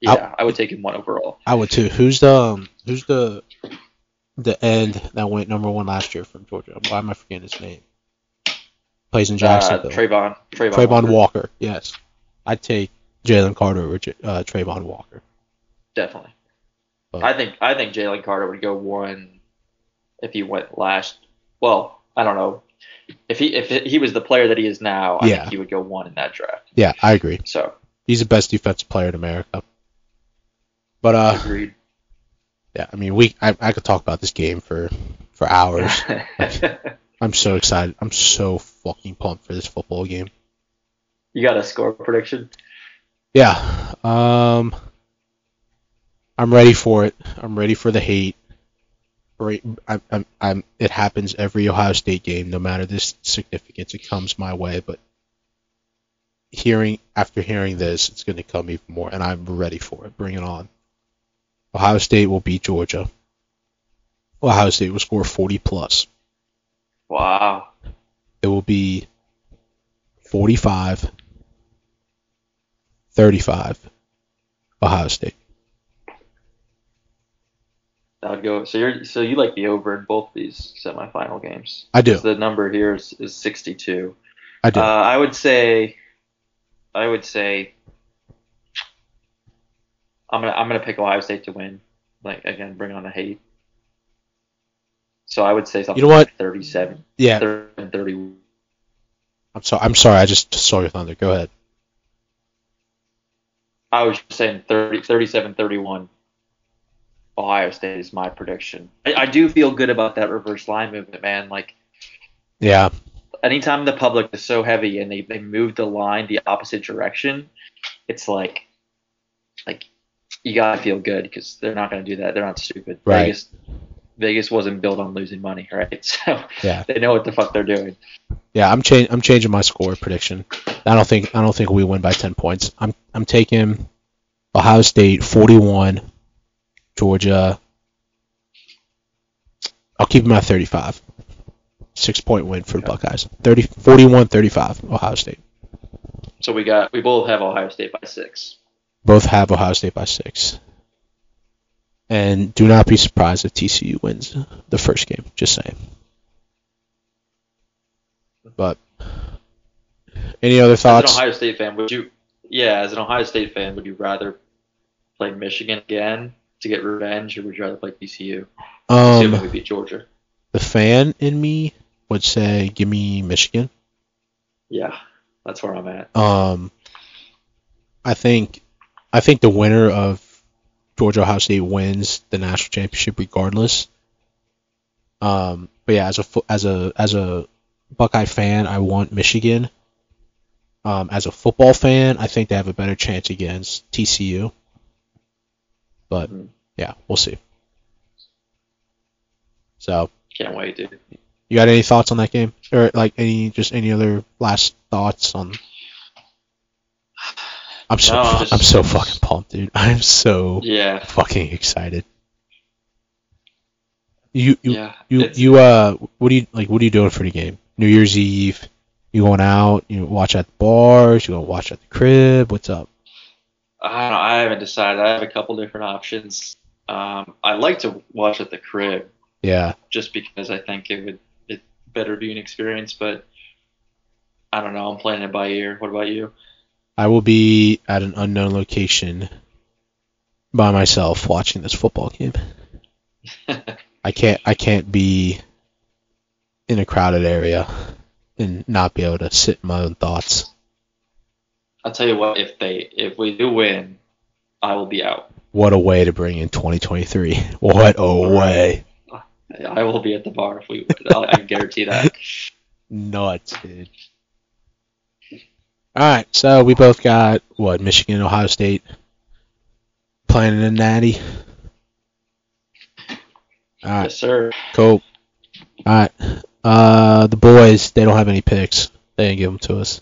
Yeah, I would take him one overall. I would too. Who's the um, who's the the end that went number one last year from Georgia? Why am I forgetting his name? Plays in Uh, Jacksonville. Travon, Travon, Travon Walker, Walker. Yes, I'd take Jalen Carter or J- uh, Travon Walker. definitely. But- I think I think Jalen Carter would go one if he went last. Well, I don't know if he if he was the player that he is now. I Yeah. think he would go one in that draft. Yeah, I agree. So He's the best defensive player in America. But uh, agreed. yeah, I mean, we I, I could talk about this game for for hours. I'm so excited. I'm so fucking pumped for this football game. you got a score prediction? Yeah. Um I'm ready for it. I'm ready for the hate. Right, I'm, I'm, I'm, it happens every Ohio State game, no matter this significance, it comes my way. But hearing after hearing this, it's going to come even more, and I'm ready for it. Bring it on. Ohio State will beat Georgia. Ohio State will score 40 plus. Wow. It will be 45, 35, Ohio State. That would go. So you're so you like the over in both these semifinal games? I do. The number here is, is 62. I do. Uh, I would say, I would say, I'm gonna I'm gonna pick Ohio State to win. Like again, bring on the hate. So I would say something You know what? like 37, yeah, 30, 30. I'm sorry. I'm sorry. I just saw your thunder. Go ahead. I was saying 30, 37, 31. Ohio State is my prediction. I, I do feel good about that reverse line movement, man. Like Yeah, anytime the public is so heavy and they, they move the line the opposite direction, it's like like you gotta feel good because they're not gonna do that. They're not stupid. Right. Vegas Vegas wasn't built on losing money, right? So Yeah. they know what the fuck they're doing. yeah. I'm changing. I'm changing my score prediction. I don't think. I don't think we win by ten points. I'm. I'm taking Ohio State 41, Georgia. I'll keep them at 35. Six point win for the Buckeyes. 30, 41, 35, Ohio State. So we got we both have Ohio State by six. Both have Ohio State by six. And do not be surprised if TCU wins the first game. Just saying. But any other thoughts? As an? Ohio State fan, would you yeah, as an Ohio State fan, would you rather play Michigan again to get revenge or would you rather play TCU? Assuming Um, we beat Georgia. the fan in me would say, "Give me Michigan." Yeah, that's where I'm at. Um, I think, I think the winner of Georgia Ohio State wins the national championship regardless. Um, but yeah, as a as a as a Buckeye fan, I want Michigan. Um, as a football fan, I think they have a better chance against TCU. But Mhm. yeah, we'll see. So, Can't wait, dude. you got any thoughts on that game, or like any just any other last thoughts on? I'm so No, I'm just- I'm so fucking pumped, dude. I'm so Yeah, fucking excited. You you yeah. you you uh what do you like what are you doing for the game? New Year's Eve. You going out? You watch at the bars? You gonna watch at the crib? What's up? I don't know. I haven't decided. I have a couple different options. Um, I like to watch at the crib Yeah, just because I think it would it better viewing experience, but I don't know. I'm playing it by ear. What about you? I will be at an unknown location by myself watching this football game. I can't I can't be in a crowded area and not be able to sit in my own thoughts. I'll tell you what. If they if we do win, I will be out. What a way to bring in 2023. What a way. I will be at the bar if we win. I'll, guarantee that. Nuts, dude. All right, so we both got what Michigan, Ohio State playing in a natty. All right, Yes, sir. cool. All right, uh, the boys they don't have any picks. They didn't give them to us.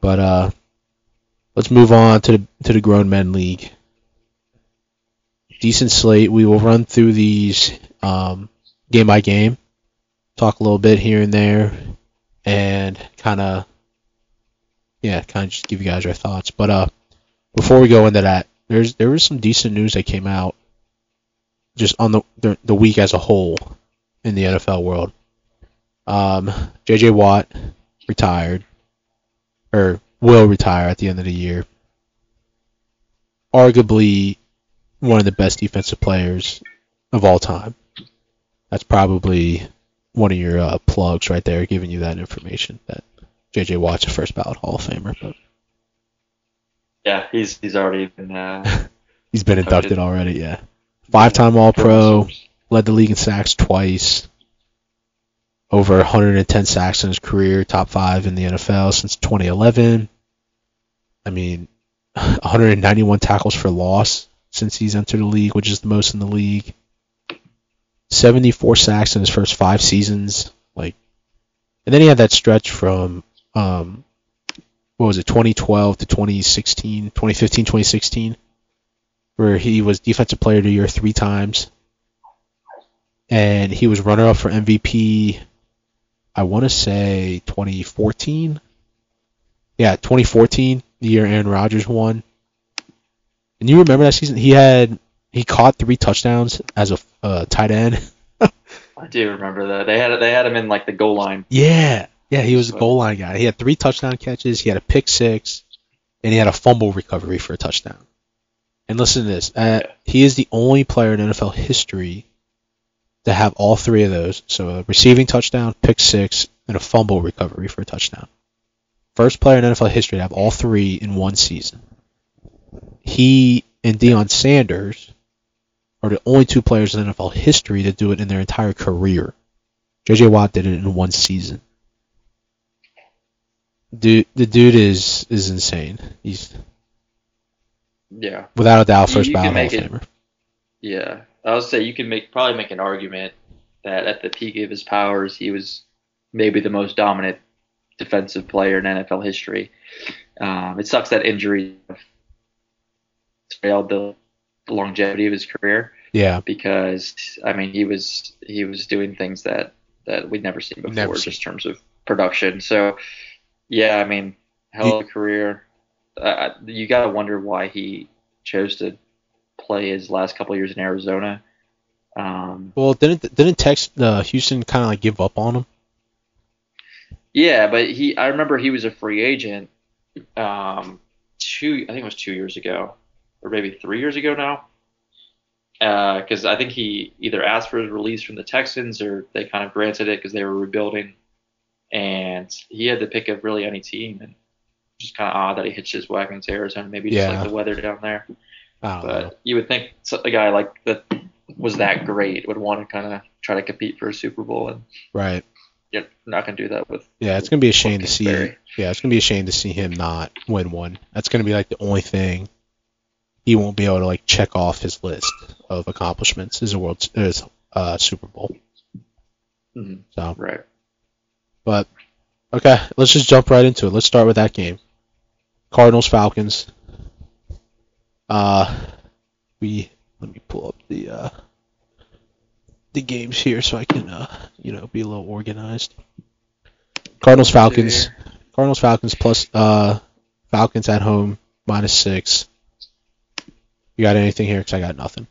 But uh, let's move on to the to the grown men league. Decent slate. We will run through these um, game by game, talk a little bit here and there, and kind of yeah, kind of just give you guys our thoughts. But uh, before we go into that, there's there was some decent news that came out just on the the, the week as a whole in the NFL world. Um, J.J. Watt retired, or will retire at the end of the year. Arguably one of the best defensive players of all time. That's probably one of your uh, plugs right there, giving you that information that J.J. Watt's a first ballot Hall of Famer, but Yeah, he's he's already been. Uh, he's been inducted already. Yeah, five-time All-Pro, led the league in sacks twice, over 110 sacks in his career, top five in the NFL since 2011. I mean, 191 tackles for loss since he's entered the league, which is the most in the league. 74 sacks in his first five seasons, like, and then he had that stretch from, um, what was it, 2012 to 2016, 2015, 2016, where he was defensive player of the year three times, and he was runner up for MVP. I want to say 2014. Yeah, 2014, the year Aaron Rodgers won. And you remember that season? He had he caught three touchdowns as a uh, tight end. I do remember that. They had they had him in like the goal line. Yeah, yeah, he was a goal line guy. He had three touchdown catches. He had a pick six, and he had a fumble recovery for a touchdown. And listen to this: uh, he is the only player in NFL history to have all three of those. So a receiving touchdown, pick six, and a fumble recovery for a touchdown. First player in NFL history to have all three in one season. He and Deion Sanders are the only two players in NFL history to do it in their entire career. J.J. Watt did it in one season. Dude, the dude is is insane. He's Yeah. without a doubt first you ballot can Hall of Famer. Yeah, I would say you can make probably make an argument that at the peak of his powers, he was maybe the most dominant defensive player in NFL history. Um, it sucks that injury trailed the longevity of his career Yeah, because I mean he was he was doing things that that we'd never seen before, Never just in terms of production. So yeah, I mean hell of a career. Uh, you got to wonder why he chose to play his last couple years in Arizona. Um, Well, didn't didn't Tex uh, Houston kind of like give up on him? yeah, but he I remember he was a free agent um, two I think it was two years ago or maybe three years ago now. Because I think he either asked for his release from the Texans or they kind of granted it because they were rebuilding, and he had the pick of really any team, and just kind of odd that he hitched his wagon to Arizona. Maybe just Yeah. like the weather down there. Don't know. But you would think a guy like that was that great would want to kind of try to compete for a Super Bowl, and Right. you're not going to do that with. Yeah, it's gonna be a shame to see. Yeah, it's gonna be a shame to see him not win one. That's gonna be like the only thing he won't be able to like check off his list of accomplishments is a world is uh Super Bowl. Mm-hmm. So, Right. but okay, let's just jump right into it. Let's start with that game. Cardinals Falcons. Uh, we let me pull up the uh the games here so I can uh you know be a little organized. Cardinals Falcons. Cardinals Falcons plus uh Falcons at home minus six. You got anything here? Cause I got nothing.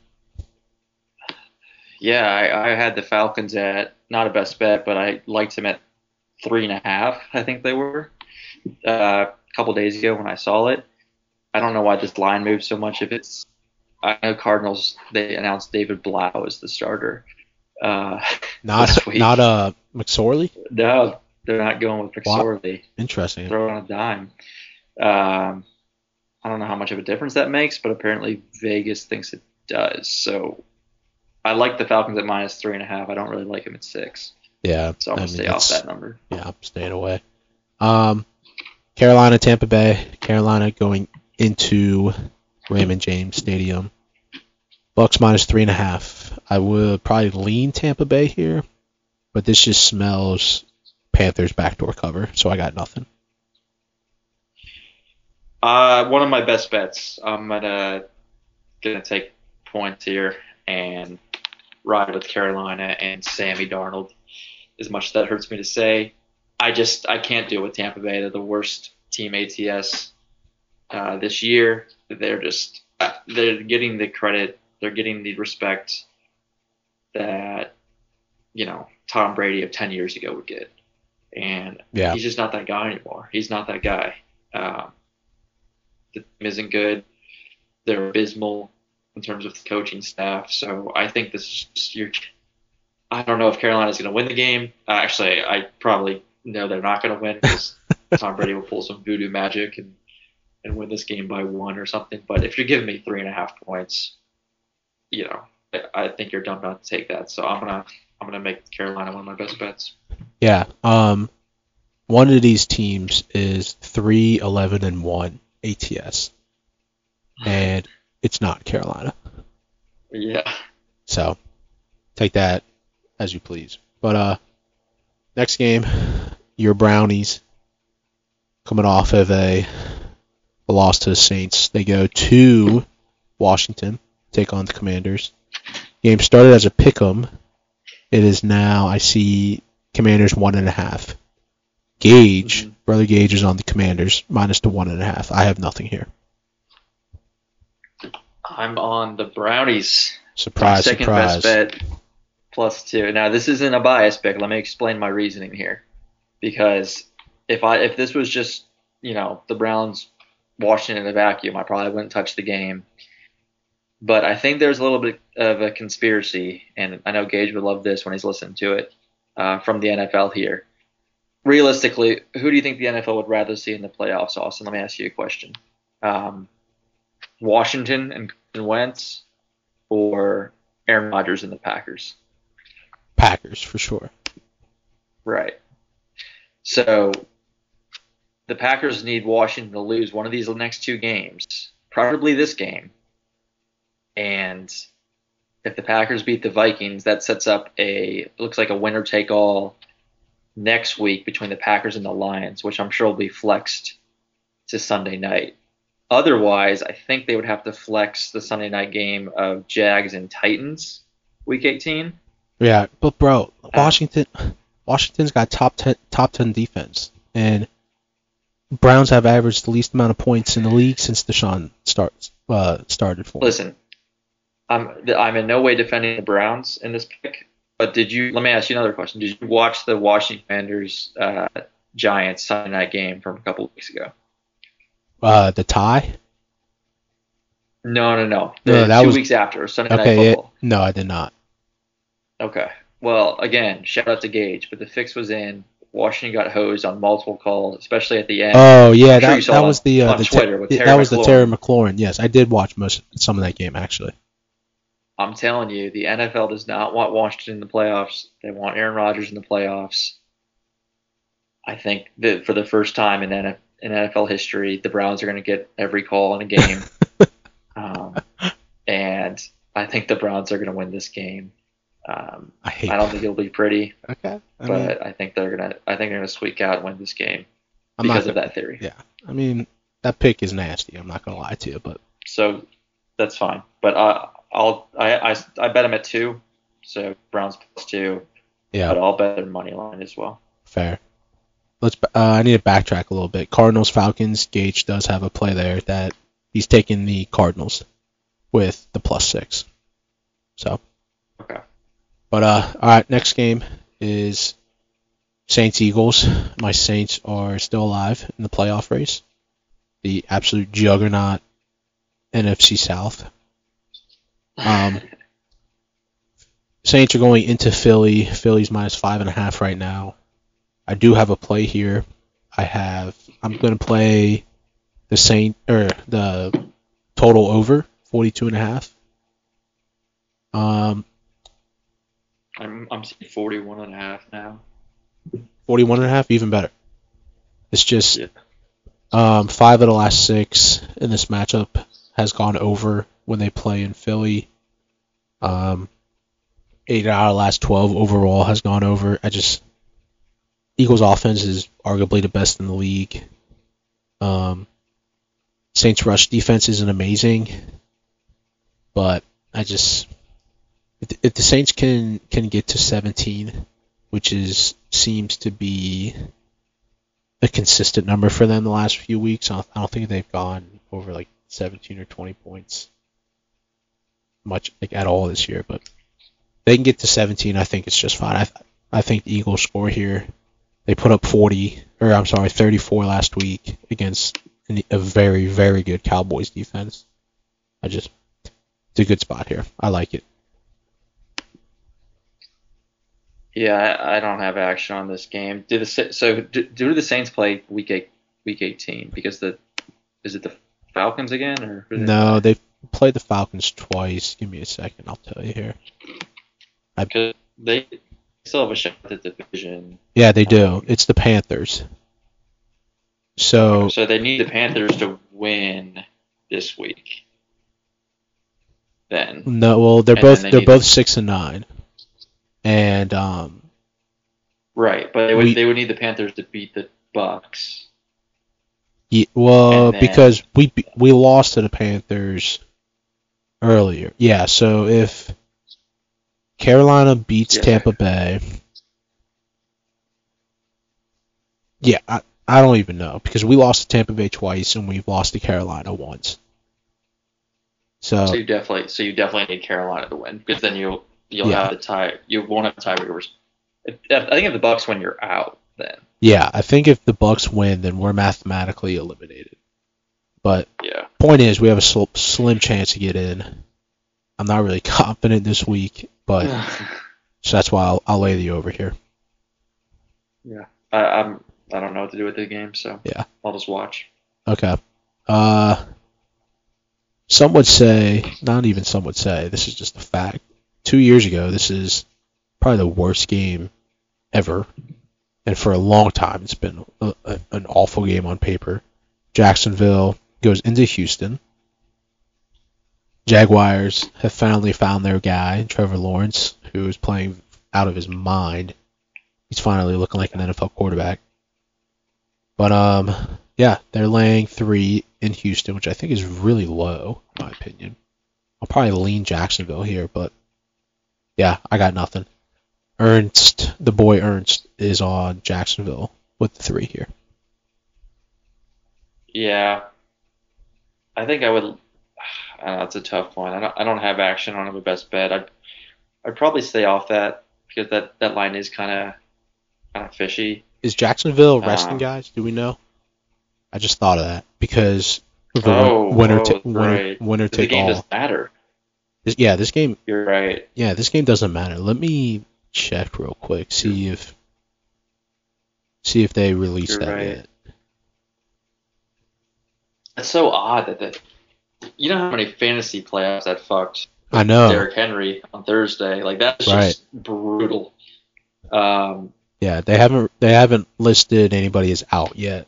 Yeah, I, I had the Falcons at not a best bet, but I liked them at three and a half. I think they were uh, a couple days ago when I saw it. I don't know why this line moved so much. If it's, I know Cardinals they announced David Blough as the starter. Uh, Not not uh McSorley. no, they're not going with Wow. McSorley. Interesting. Throw on a dime. Um, I don't know how much of a difference that makes, but apparently Vegas thinks it does. So I like the Falcons at minus three and a half. I don't really like them at six. Yeah. So I'm gonna mean, stay off that number. Yeah, I'm staying away. Um, Carolina, Tampa Bay. Carolina going into Raymond James Stadium. Bucks minus three and a half. I would probably lean Tampa Bay here, but this just smells Panthers backdoor cover, so I got nothing. Uh, one of my best bets. I'm gonna gonna take points here and ride with Carolina and Sammy Darnold. As much as that hurts me to say, I just I can't deal with Tampa Bay. They're the worst team ATS uh, this year. They're just they're getting the credit. They're getting the respect that you know Tom Brady of ten years ago would get, and Yeah. he's just not that guy anymore. He's not that guy. Um, the team isn't good. They're abysmal in terms of the coaching staff. So I think this is just your. I don't know if Carolina's going to win the game. Uh, actually, I probably know they're not going to win because Tom Brady will pull some voodoo magic and and win this game by one or something. But if you're giving me three and a half points, you know, I, I think you're dumb not to take that. So I'm gonna I'm gonna make Carolina one of my best bets. Yeah. Um, one of these teams is three, eleven, and one ATS, and it's not Carolina. Yeah. So take that as you please. But uh next game, your Brownies coming off of a, a loss to the Saints. They go to Washington, take on the Commanders. Game started as a pick 'em. It is now I see Commanders one and a half. Gage, Mhm. brother Gage is on the Commanders, minus the one and a half. I have nothing here. I'm on the Brownies. Surprise, second surprise. best bet plus two. Now this isn't a bias pick. Let me explain my reasoning here, because if I if this was just you know the Browns Washington in a vacuum, I probably wouldn't touch the game. But I think there's a little bit of a conspiracy, and I know Gage would love this when he's listening to it uh, from the NFL here. Realistically, who do you think the NFL would rather see in the playoffs, Austin? Let me ask you a question. Um, Washington and, and Wentz, or Aaron Rodgers and the Packers. Packers for sure. Right. So the Packers need Washington to lose one of these next two games, probably this game. And if the Packers beat the Vikings, that sets up a looks like a winner take all next week between the Packers and the Lions, which I'm sure will be flexed to Sunday night. Otherwise, I think they would have to flex the Sunday night game of Jags and Titans, week 18. Yeah, but bro, uh, Washington, Washington's got top ten, top ten defense, and Browns have averaged the least amount of points in the league since Deshaun starts uh, started for. Listen, I'm I'm in no way defending the Browns in this pick, but did you? Let me ask you another question. Did you watch the Washington Commanders uh, Giants Sunday night game from a couple weeks ago? Uh, the tie. No, no, no. The No, that two was- weeks after Sunday night Okay, yeah, football. no, I did not. Okay. Well, again, shout out to Gage, but the fix was in. Washington got hosed on multiple calls, especially at the end. Oh yeah, I'm that, that was the uh, on the Twitter that Terry was the McLaurin. Terry McLaurin. Yes, I did watch most some of that game actually. I'm telling you, the NFL does not want Washington in the playoffs. They want Aaron Rodgers in the playoffs. I think that for the first time in, NF- in NFL history, the Browns are going to get every call in a game. um, and I think the Browns are going to win this game. Um, I hate. I don't think it'll be pretty, Okay, I but mean, I think they're gonna. I think they're gonna squeak out and win this game I'm because of gonna- that theory. Yeah, I mean that pick is nasty. I'm not gonna lie to you, but So that's fine. But uh, I'll I, I I bet them at two. So Browns plus two. yeah, But I'll bet their money line as well. fair. Let's. Uh, I need to backtrack a little bit. Cardinals Falcons. Gage does have a play there that he's taking the Cardinals with the plus six. So. Okay. But uh, all right. Next game is Saints Eagles. My Saints are still alive in the playoff race. The absolute juggernaut NFC South. Um, Saints are going into Philly. Philly's minus five and a half right now. I do have a play here. I have. I'm going to play the Saint or the total over 42 and a half. Um, I'm I'm seeing 41 and a half now. 41 and a half, even better. It's just Yeah. um, five of the last six in this matchup has gone over when they play in Philly. Um, eight out of the last 12 overall has gone over. I just Eagles offense is arguably the best in the league. Um, Saints rush defense isn't amazing, but I just if, if the Saints can can get to 17, which is seems to be a consistent number for them the last few weeks. I don't, think they've gone over like 17 or 20 points much like at all this year, but they can get to 17. I think it's just fine. I I think the Eagles score here. They put up 40 or I'm sorry 34 last week against a very very good Cowboys defense. I just it's a good spot here. I like it. Yeah, I, I don't have action on this game. Do the so do, do the Saints play week eight, week 18 because the is it the Falcons again or they No, they've played the Falcons twice. Give me a second, I'll tell you here. Because they still have a shot at the division. Yeah, they do. It's the Panthers. So So they need the Panthers to win this week. Then no, well they're And both they they're both six and nine, and um right, but they would We- they would need the Panthers to beat the Bucks. yeah, well then- because we we lost to the Panthers earlier. Yeah, so if Carolina beats Yeah. Tampa Bay, yeah, I I don't even know because we lost to Tampa Bay twice and we've lost to Carolina once. So So you definitely so you definitely need Carolina to win because then you'll you'll Yeah. have the tie you won't have tiebreakers. I think if the Bucks win, you're out. Then Yeah, I think if the Bucks win, then we're mathematically eliminated. But yeah, point is, we have a sl- slim chance to get in. I'm not really confident this week, but so that's why I'll, I'll lay the over here. I, I'm I don't know what to do with the game, so Yeah. I'll just watch. Okay. Uh, some would say, not even some would say, this is just a fact. Two years ago, this is probably the worst game ever, and for a long time, it's been a, a, an awful game on paper. Jacksonville goes into Houston. Jaguars have finally found their guy, Trevor Lawrence, who is playing out of his mind. He's finally looking like an NFL quarterback. But um, yeah, they're laying three in Houston, which I think is really low, in my opinion. I'll probably lean Jacksonville here, but yeah, I got nothing. Ernst, the boy Ernst, is on Jacksonville with the three here. Yeah, I think I would. I know, it's a tough one. I don't. I don't have action on a best bet. I'd. I'd probably stay off that because that that line is kind of kind of fishy. Is Jacksonville resting Um, guys? Do we know? I just thought of that because the Oh, win- winner, oh, ta- winner, right. winner The game all. doesn't matter. Yeah, this game. You're right. Yeah, this game doesn't matter. Let me check real quick. See if see if they released You're that right. yet. It's so odd that the. You know how many fantasy playoffs that fucked I know. Derrick Henry on Thursday? Like that's Right. just brutal. Um, Yeah, they haven't they haven't listed anybody as out yet.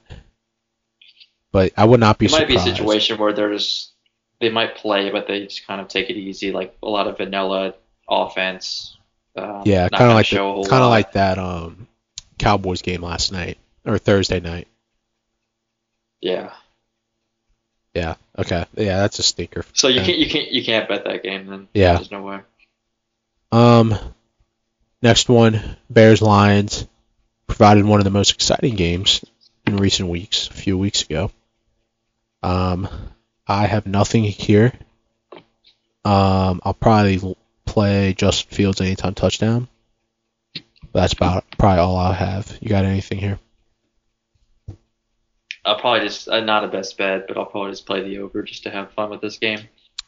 But I would not be it might be a situation where they're just they might play, but they just kind of take it easy, like a lot of vanilla offense. Um, Yeah, kind of like kind of like that um Cowboys game last night or Thursday night. yeah. Yeah. Okay. Yeah, that's a stinker. So you can't you can't you can't bet that game then. Yeah. There's no way. Um, next one, Bears Lions, provided one of the most exciting games in recent weeks, a few weeks ago. Um, I have nothing here. Um, I'll probably play Justin Fields anytime touchdown. That's about probably all I'll have. You got anything here? I'll probably just uh, not a best bet, but I'll probably just play the over just to have fun with this game.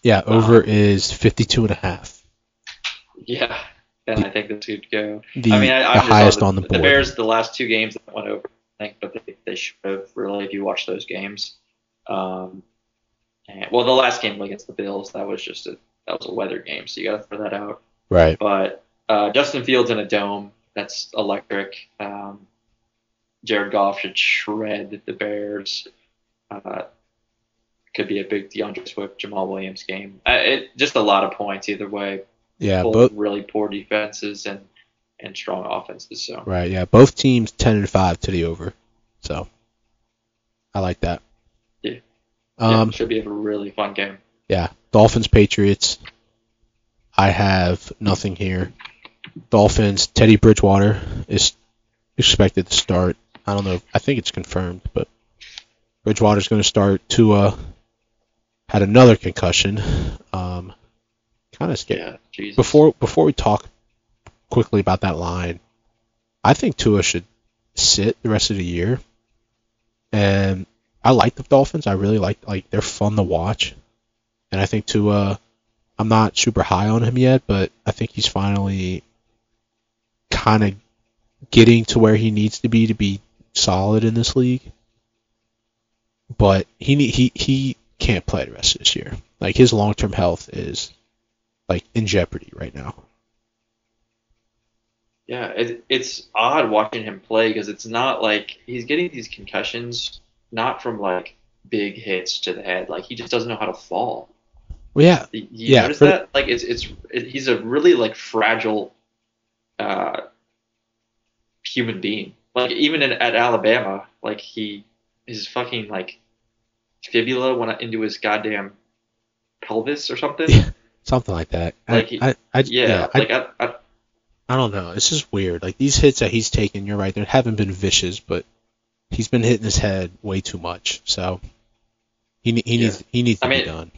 Yeah, over is 52 and a half. Yeah, and I think this could go. The, I mean, I, the highest the, on the board. The. Bears, the last two games that went over, I think, but they, they should have really if you watch those games. Um, and, well, the last game against the Bills, that was just a that was a weather game, so you got to throw that out. right. But uh, Justin Fields in a dome, that's electric. Um, Jared Goff should shred the Bears. Uh, could be a big D'Andre Swift, Jamaal Williams game. Uh, it just a lot of points either way. Yeah, Both both really poor defenses and and strong offenses. So right. Yeah, both teams 10 and 5 to the over. So I like that. Um, yeah, should be a really fun game. Yeah, Dolphins Patriots. I have nothing here. Dolphins Teddy Bridgewater is expected to start. I don't know. I think it's confirmed, but Bridgewater's going to start. Tua had another concussion. Um, kind of scary. Yeah, Jesus. Before before we talk quickly about that line, I think Tua should sit the rest of the year. And I like the Dolphins. I really like like they're fun to watch. And I think Tua Uh, I'm not super high on him yet, but I think he's finally kind of getting to where he needs to be to be solid in this league. But he he he can't play the rest of this year. Like his long-term health is like in jeopardy right now. Yeah, it, it's odd watching him play because it's not like he's getting these concussions not from like big hits to the head. Like he just doesn't know how to fall. Well, yeah, You, Yeah, notice for- that? Like it's it's it, he's a really like fragile uh, human being. Like even in, at Alabama, like he his fucking like fibula went into his goddamn pelvis or something. Yeah, something like that. Like I, he- I, I, Yeah, yeah, like I, I, I don't know. It's just weird. Like these hits that he's taken, you're right. They haven't been vicious, but he's been hitting his head way too much. So he he Yeah. needs he needs to I be mean, done.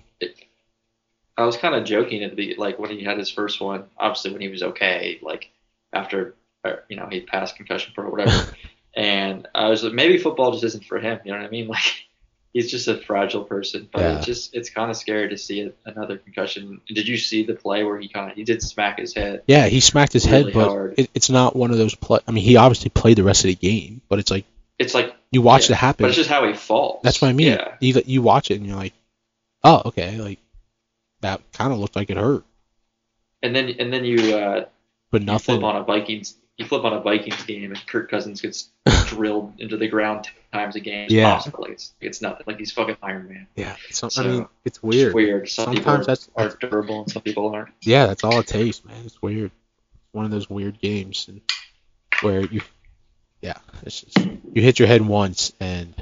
I was kind of joking at the be- like when he had his first one. Obviously, when he was okay, like after uh, you know he passed concussion pro or whatever. and I was like, maybe football just isn't for him. You know what I mean? Like he's just a fragile person. But Yeah. it's just it's kind of scary to see a, another concussion. Did you see the play where he kind of he did smack his head? Yeah, he smacked his head, but it, it's not one of those play. I mean, he obviously played the rest of the game, but it's like It's like you watch yeah, it happen. but it's just how he falls. That's what I mean. Yeah. You you watch it and you're like, oh, okay, like that kind of looked like it hurt. and then and then you uh, but you nothing. flip on a Vikings you flip on a Vikings game and Kirk Cousins gets drilled into the ground ten times a game. Yeah. Like it's, it's nothing. Like he's fucking Iron Man. Yeah, some, I mean, it's It's weird. weird. Some people Sometimes are, that's- are durable and some people aren't. Yeah, that's all it takes, man. It's weird. It's one of those weird games and where you, yeah, it's just you hit your head once and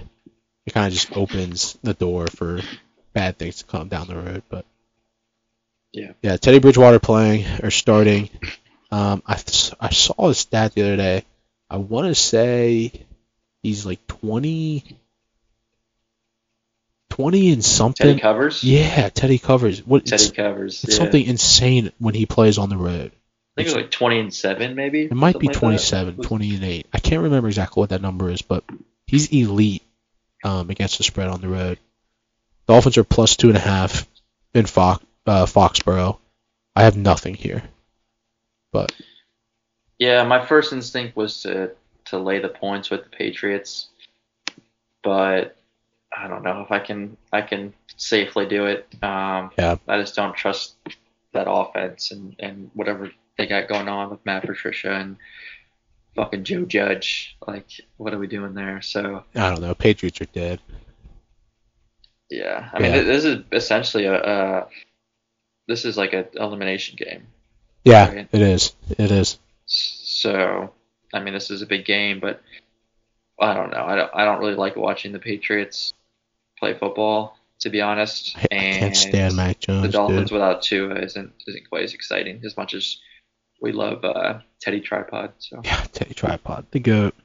it kind of just opens the door for bad things to come down the road. But Yeah. yeah, Teddy Bridgewater playing or starting. Um, I I saw a stat the other day. I want to say he's like 20, 20 and something. Teddy covers. Yeah, Teddy covers. What Teddy covers. it's yeah. something insane when he plays on the road. I think it was like 20 and seven, maybe. It might be something like 27, 20 and 8. I can't remember exactly what that number is, but he's elite um, against the spread on the road. Dolphins are plus two and a half in Fox, uh, Foxborough. I have nothing here, but Yeah, my first instinct was to to lay the points with the Patriots, but I don't know if I can I can safely do it. Um, Yeah. I just don't trust that offense and and whatever they got going on with Matt Patricia and fucking Joe Judge. Like, what are we doing there? So I don't know. Patriots are dead. yeah, I mean, Yeah. th- this is essentially a. Uh, this is like an elimination game. Yeah, Right. it is. It is. So, I mean, this is a big game, but I don't know. I don't, I don't really like watching the Patriots play football, to be honest. I, I and can't stand Mac Jones. the Dolphins dude. without Tua isn't isn't quite as exciting as much as we love uh, Teddy Tripod. So Yeah, Teddy Tripod, the goat.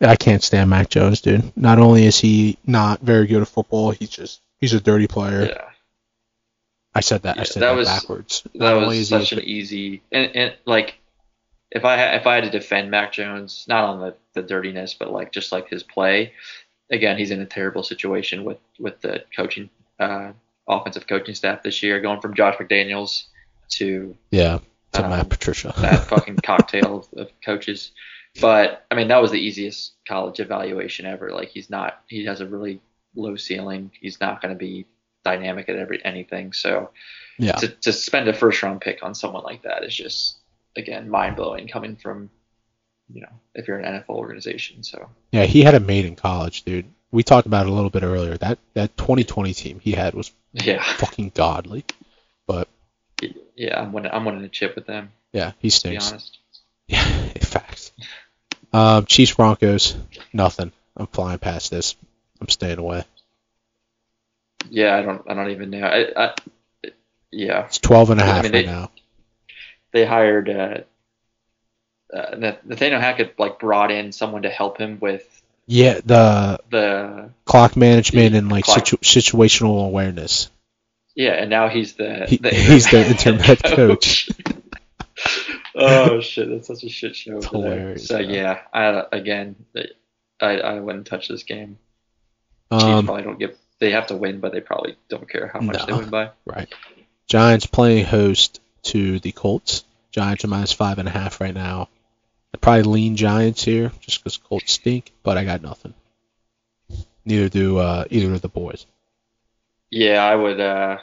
I can't stand Mac Jones, dude. Not only is he not very good at football, he's just he's a dirty player. yeah, I said that. I said that that, was- backwards. that Not was is he a such an easy and, and like if I if I had to defend Mac Jones, not on the, the dirtiness, but like just like his play, again, he's in a terrible situation with with the coaching uh, offensive coaching staff this year, going from Josh McDaniels to Yeah, to Um, Matt Patricia. that fucking cocktail of, coaches. But I mean, that was the easiest college evaluation ever. Like he's not, he has a really low ceiling. He's not going to be dynamic at every anything. So yeah, to, to spend a first round pick on someone like that is just again mind blowing coming from you know if you're an NFL organization. So yeah, he had a made in college, dude. We talked about it a little bit earlier. That that 2020 team he had was yeah, fucking godly. But yeah, I'm winning. I'm winning a chip with them. yeah, he To be stinks. honest. Yeah, facts. Um, Chiefs Broncos, nothing. I'm flying past this. I'm staying away. Yeah, I don't. I don't even know. I, I, yeah, It's 12 and a I half mean, right they- now. they hired uh, uh, Nathaniel Hackett like brought in someone to help him with Yeah, the the clock management The and like clock- situ- situational awareness. Yeah, and now he's the, He- the he's the interim head coach. oh shit, that's such a shit show. It's over there. hilarious, So yeah, I again, I I wouldn't touch this game. Chiefs Um, probably don't give. They have to win, but they probably don't care how much they win by. right. Giants playing host to the Colts. Giants are minus five and a half right now. I'd probably lean Giants here just because Colts stink, but I got nothing. Neither do uh, either of the boys. Yeah, I would. uh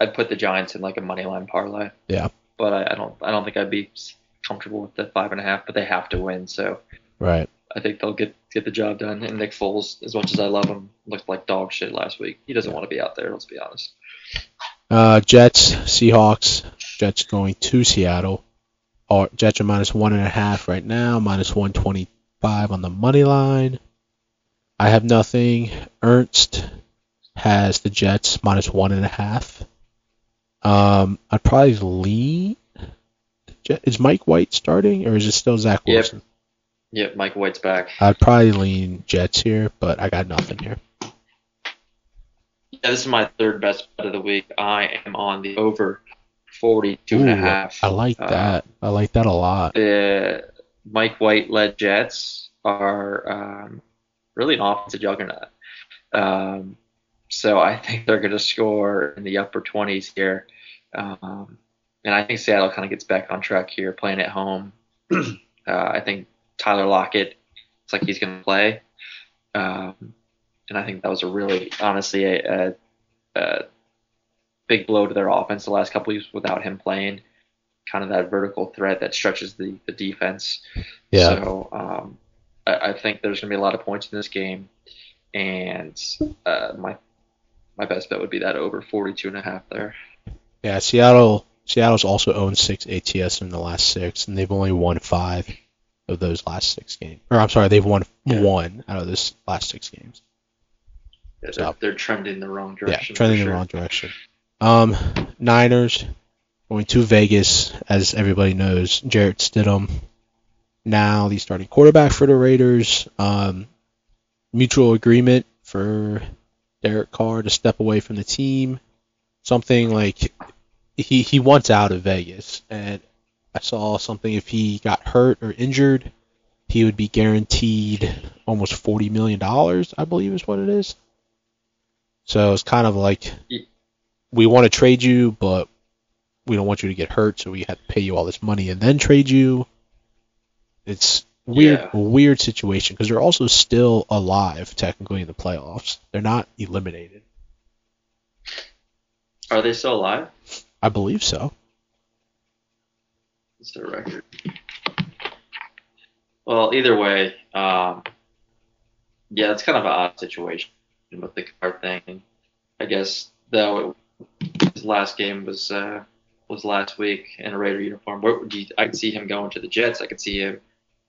I'd put the Giants in like a money line parlay. Yeah. But I, I don't. I don't think I'd be comfortable with the five and a half. But they have to win, so Right. I think they'll get get the job done. And Nick Foles, as much as I love him, looked like dog shit last week. He doesn't want to be out there. Let's be honest. Uh, Jets, Seahawks. Jets going to Seattle. Or Jets are minus one and a half right now, minus one twenty five on the money line. I have nothing. Ernst has the Jets minus one and a half. Um, I'd probably lean. Is Mike White starting, or is it still Zach Wilson? Yep, Yep. Mike White's back. I'd probably lean Jets here, but I got nothing here. Yeah, this is my third best bet of the week. I am on the over 42 and a Ooh, half. I like Uh, that. I like that a lot. the Mike White led Jets are um, really an offensive juggernaut. Um, so I think they're going to score in the upper 20s here. Um, and I think Seattle kind of gets back on track here, playing at home. uh, I think Tyler Lockett, it's like he's going to play. Um, and I think that was a really, honestly, a, a, a big blow to their offense the last couple weeks without him playing. kind of that vertical threat that stretches the, the defense. Yeah. So um, I, I think there's going to be a lot of points in this game, and uh, my my best bet would be that over 42 and a half there. Yeah, Seattle Seattle's also owned six ATS in the last six, and they've only won five of those last six games. Or I'm sorry, they've won Yeah. one out of those last six games. Yeah, So- they're, they're trending the wrong direction. for trending sure. the wrong direction. Um, Niners going to Vegas, as everybody knows. Jarrett Stidham, now the starting quarterback for the Raiders. Um, mutual agreement for Derek Carr to step away from the team. Something like he he wants out of Vegas, and I saw something if he got hurt or injured, he would be guaranteed almost forty million dollars. I believe is what it is. So it's kind of like we want to trade you, but we don't want you to get hurt, so we have to pay you all this money and then trade you. It's weird, Yeah. weird situation because they're also still alive technically in the playoffs. They're not eliminated. Are they still alive? I believe so. What's their record? Well, either way, um, yeah, it's kind of an odd situation with the Carr thing. I guess though it, his last game was uh, was last week in a Raider uniform. Where would you? I could see him going to the Jets. I could see him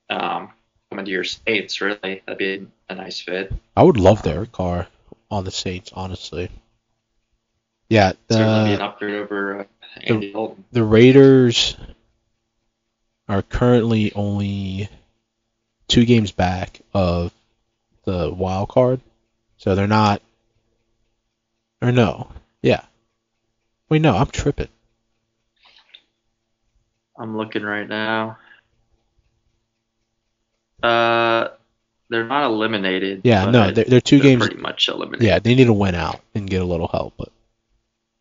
um, coming to your Saints. Really, that'd be a nice fit. I would love Derek Carr on the Saints, honestly. Yeah, Certainly an the upgrade over uh, Andy Dalton. the Raiders are currently only two games back of the wild card, so they're not. Or no, yeah. Wait, no, I'm tripping. I'm looking right now. Uh, they're not eliminated. Yeah, no, they're, they're 2 they're games. pretty much eliminated. Yeah, they need to win out and get a little help, but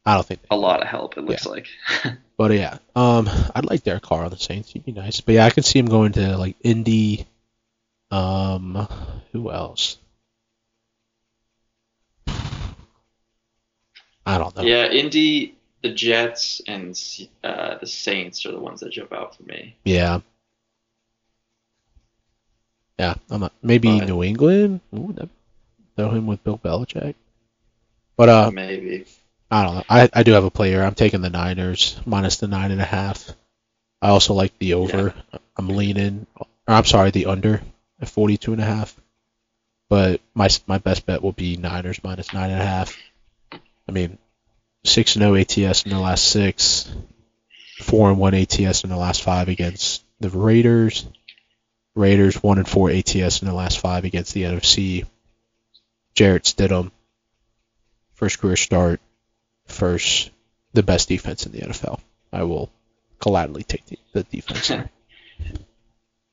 I don't think. a lot of help. It looks like. But yeah, um, I'd like Derek Carr on the Saints. He'd be nice. But yeah, I could see him going to like Indy. Um, who else? I don't know. yeah, Indy, the Jets, and uh, the Saints are the ones that jump out for me. Yeah. Yeah, I'm not, maybe But- New England. Ooh, throw him with Bill Belichick. But uh, Maybe. I don't know. I, I do have a player. I'm taking the Niners minus the nine and a half. I also like the over. I'm leaning. Or I'm sorry, the under at 42 and a half. But my my best bet will be Niners minus nine and a half. I mean, six and 0 ATS in the last six, four and one ATS in the last five against the Raiders. Raiders one and four ATS in the last five against the NFC. Jarrett Stidham, first career start, first the best defense in the NFL. I will gladly take the, the defense.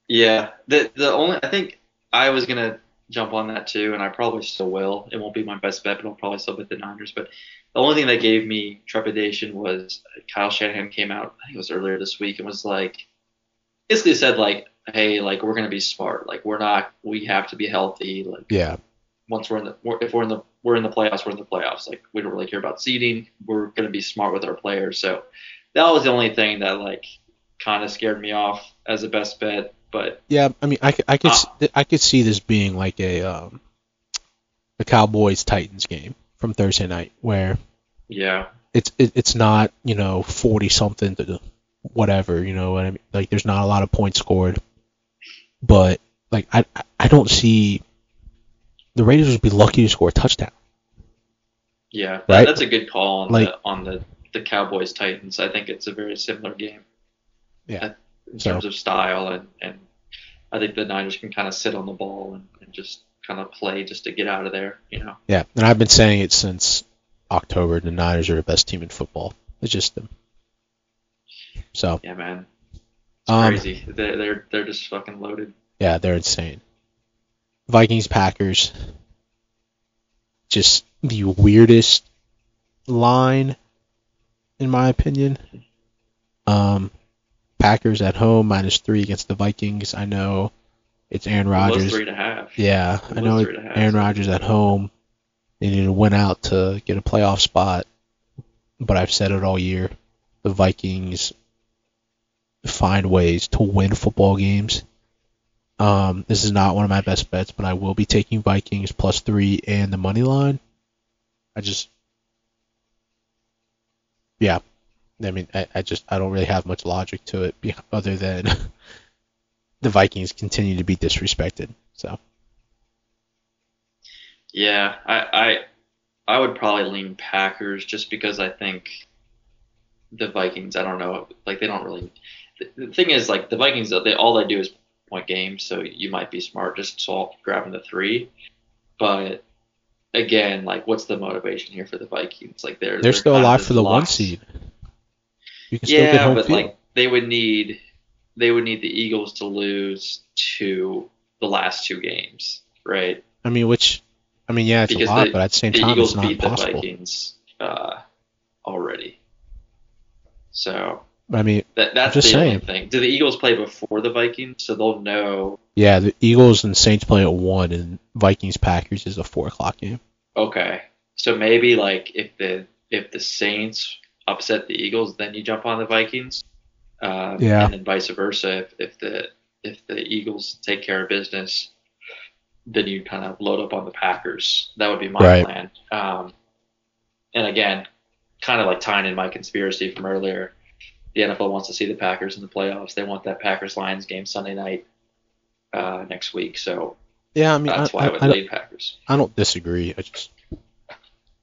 Yeah, the the only I think I was gonna jump on that too, and I probably still will. It won't be my best bet, but I'll probably still bet the Niners. But the only thing that gave me trepidation was Kyle Shanahan came out. I think it was earlier this week and was like, basically said like, hey, like we're gonna be smart. Like we're not. We have to be healthy. Like yeah, once we're in the if we're in the we're in the playoffs, we're in the playoffs. Like we don't really care about seeding. We're gonna be smart with our players. So that was the only thing that like kind of scared me off as a best bet. But yeah. I mean, I could I could s- I could see this being like a um, a Cowboys Titans game from Thursday night where yeah, it's it, it's not you know 40 something to whatever you know what I mean like there's not a lot of points scored but like I- I don't see the Raiders would be lucky to score a touchdown yeah, Right? that's a good call on Like- the on the the Cowboys Titans. I think it's a very similar game. Yeah. Uh, In So- terms of style and and I think the Niners can kind of sit on the ball and, and just kind of play just to get out of there. You know. yeah and I've been saying it since October the Niners are the best team in football it's just them so Yeah, man. It's Um, crazy. They're, they're they're just fucking loaded. yeah they're insane Vikings Packers just the weirdest line in my opinion um Packers at home minus three against the Vikings. I know it's Aaron It Rodgers. three and a half. Yeah, It I know three and a half, Aaron Rodgers at home. They need to win out to get a playoff spot. But I've said it all year. The Vikings find ways to win football games. Um, this is not one of my best bets, but I will be taking Vikings plus three and the money line. I just, yeah, I mean, I, I just I don't really have much logic to it other than the Vikings continue to be disrespected. So Yeah, I, I I would probably lean Packers just because I think the Vikings. I don't know, like they don't really. The, the thing is, like the Vikings, they all they do is point game, so you might be smart just salt grabbing the three. But again, like what's the motivation here for the Vikings? Like they're they're still kind of alive for the one seed. You can still get Yeah, but field. like they would need they would need the Eagles to lose to the last two games, right? I mean, which, I mean, yeah, it's Because a lot, the- but at the same the time, Eagles it's not beat impossible. the Vikings uh, already. So I mean, that that's just the saying. thing. Do the Eagles play before the Vikings so they'll know? yeah, the Eagles and Saints play at one, and Vikings Packers is a four o'clock game. Okay, so maybe like if the if the Saints upset the Eagles, then you jump on the Vikings. Um, Yeah. And then vice versa. If, if the if the Eagles take care of business, then you kind of load up on the Packers. That would be my Right. plan. Um, and again, kind of like tying in my conspiracy from earlier, the NFL wants to see the Packers in the playoffs. They want that Packers Lions game Sunday night uh, next week. So Yeah, I mean, that's I, why I, I, would I, lead Packers. I don't disagree. I just,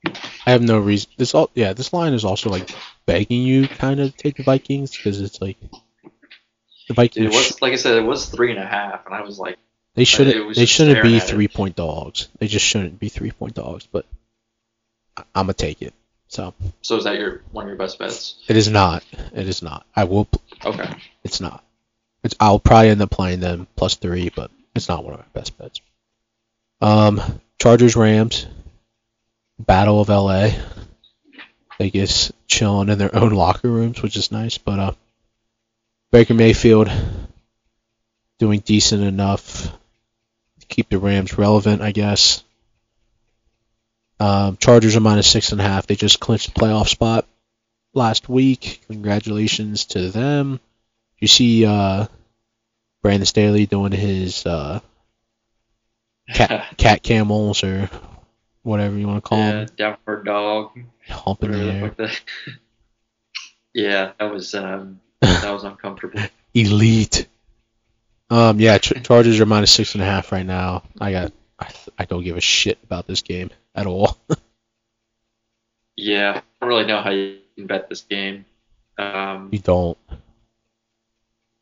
I have no reason. This all, yeah, this line is also like begging you kind of take the Vikings because it's like the Vikings. It was like I said, it was three and a half, and I was like, They shouldn't. They shouldn't be it. three point dogs. They just shouldn't be three point dogs. But I'm gonna take it. So so is that your one of your best bets? it is not. It is not. I will. Okay. It's not. It's. I'll probably end up playing them plus three, but it's not one of my best bets. Um, Chargers Rams. Battle of LA. Vegas chilling in their own locker rooms, which is nice. But uh, Baker Mayfield doing decent enough to keep the Rams relevant, I guess. Um, Chargers are minus six and a half. They just clinched the playoff spot last week. Congratulations to them. You see uh, Brandon Staley doing his uh, cat, cat camels or whatever you want to call yeah, them, downward dog, humping the whatever the air. fuck that. yeah, that was um, that was uncomfortable. Elite. Um, yeah, Ch- Chargers are minus six and a half right now. I got, I, I don't give a shit about this game at all. Yeah, I don't really know how you can bet this game. Um, you don't.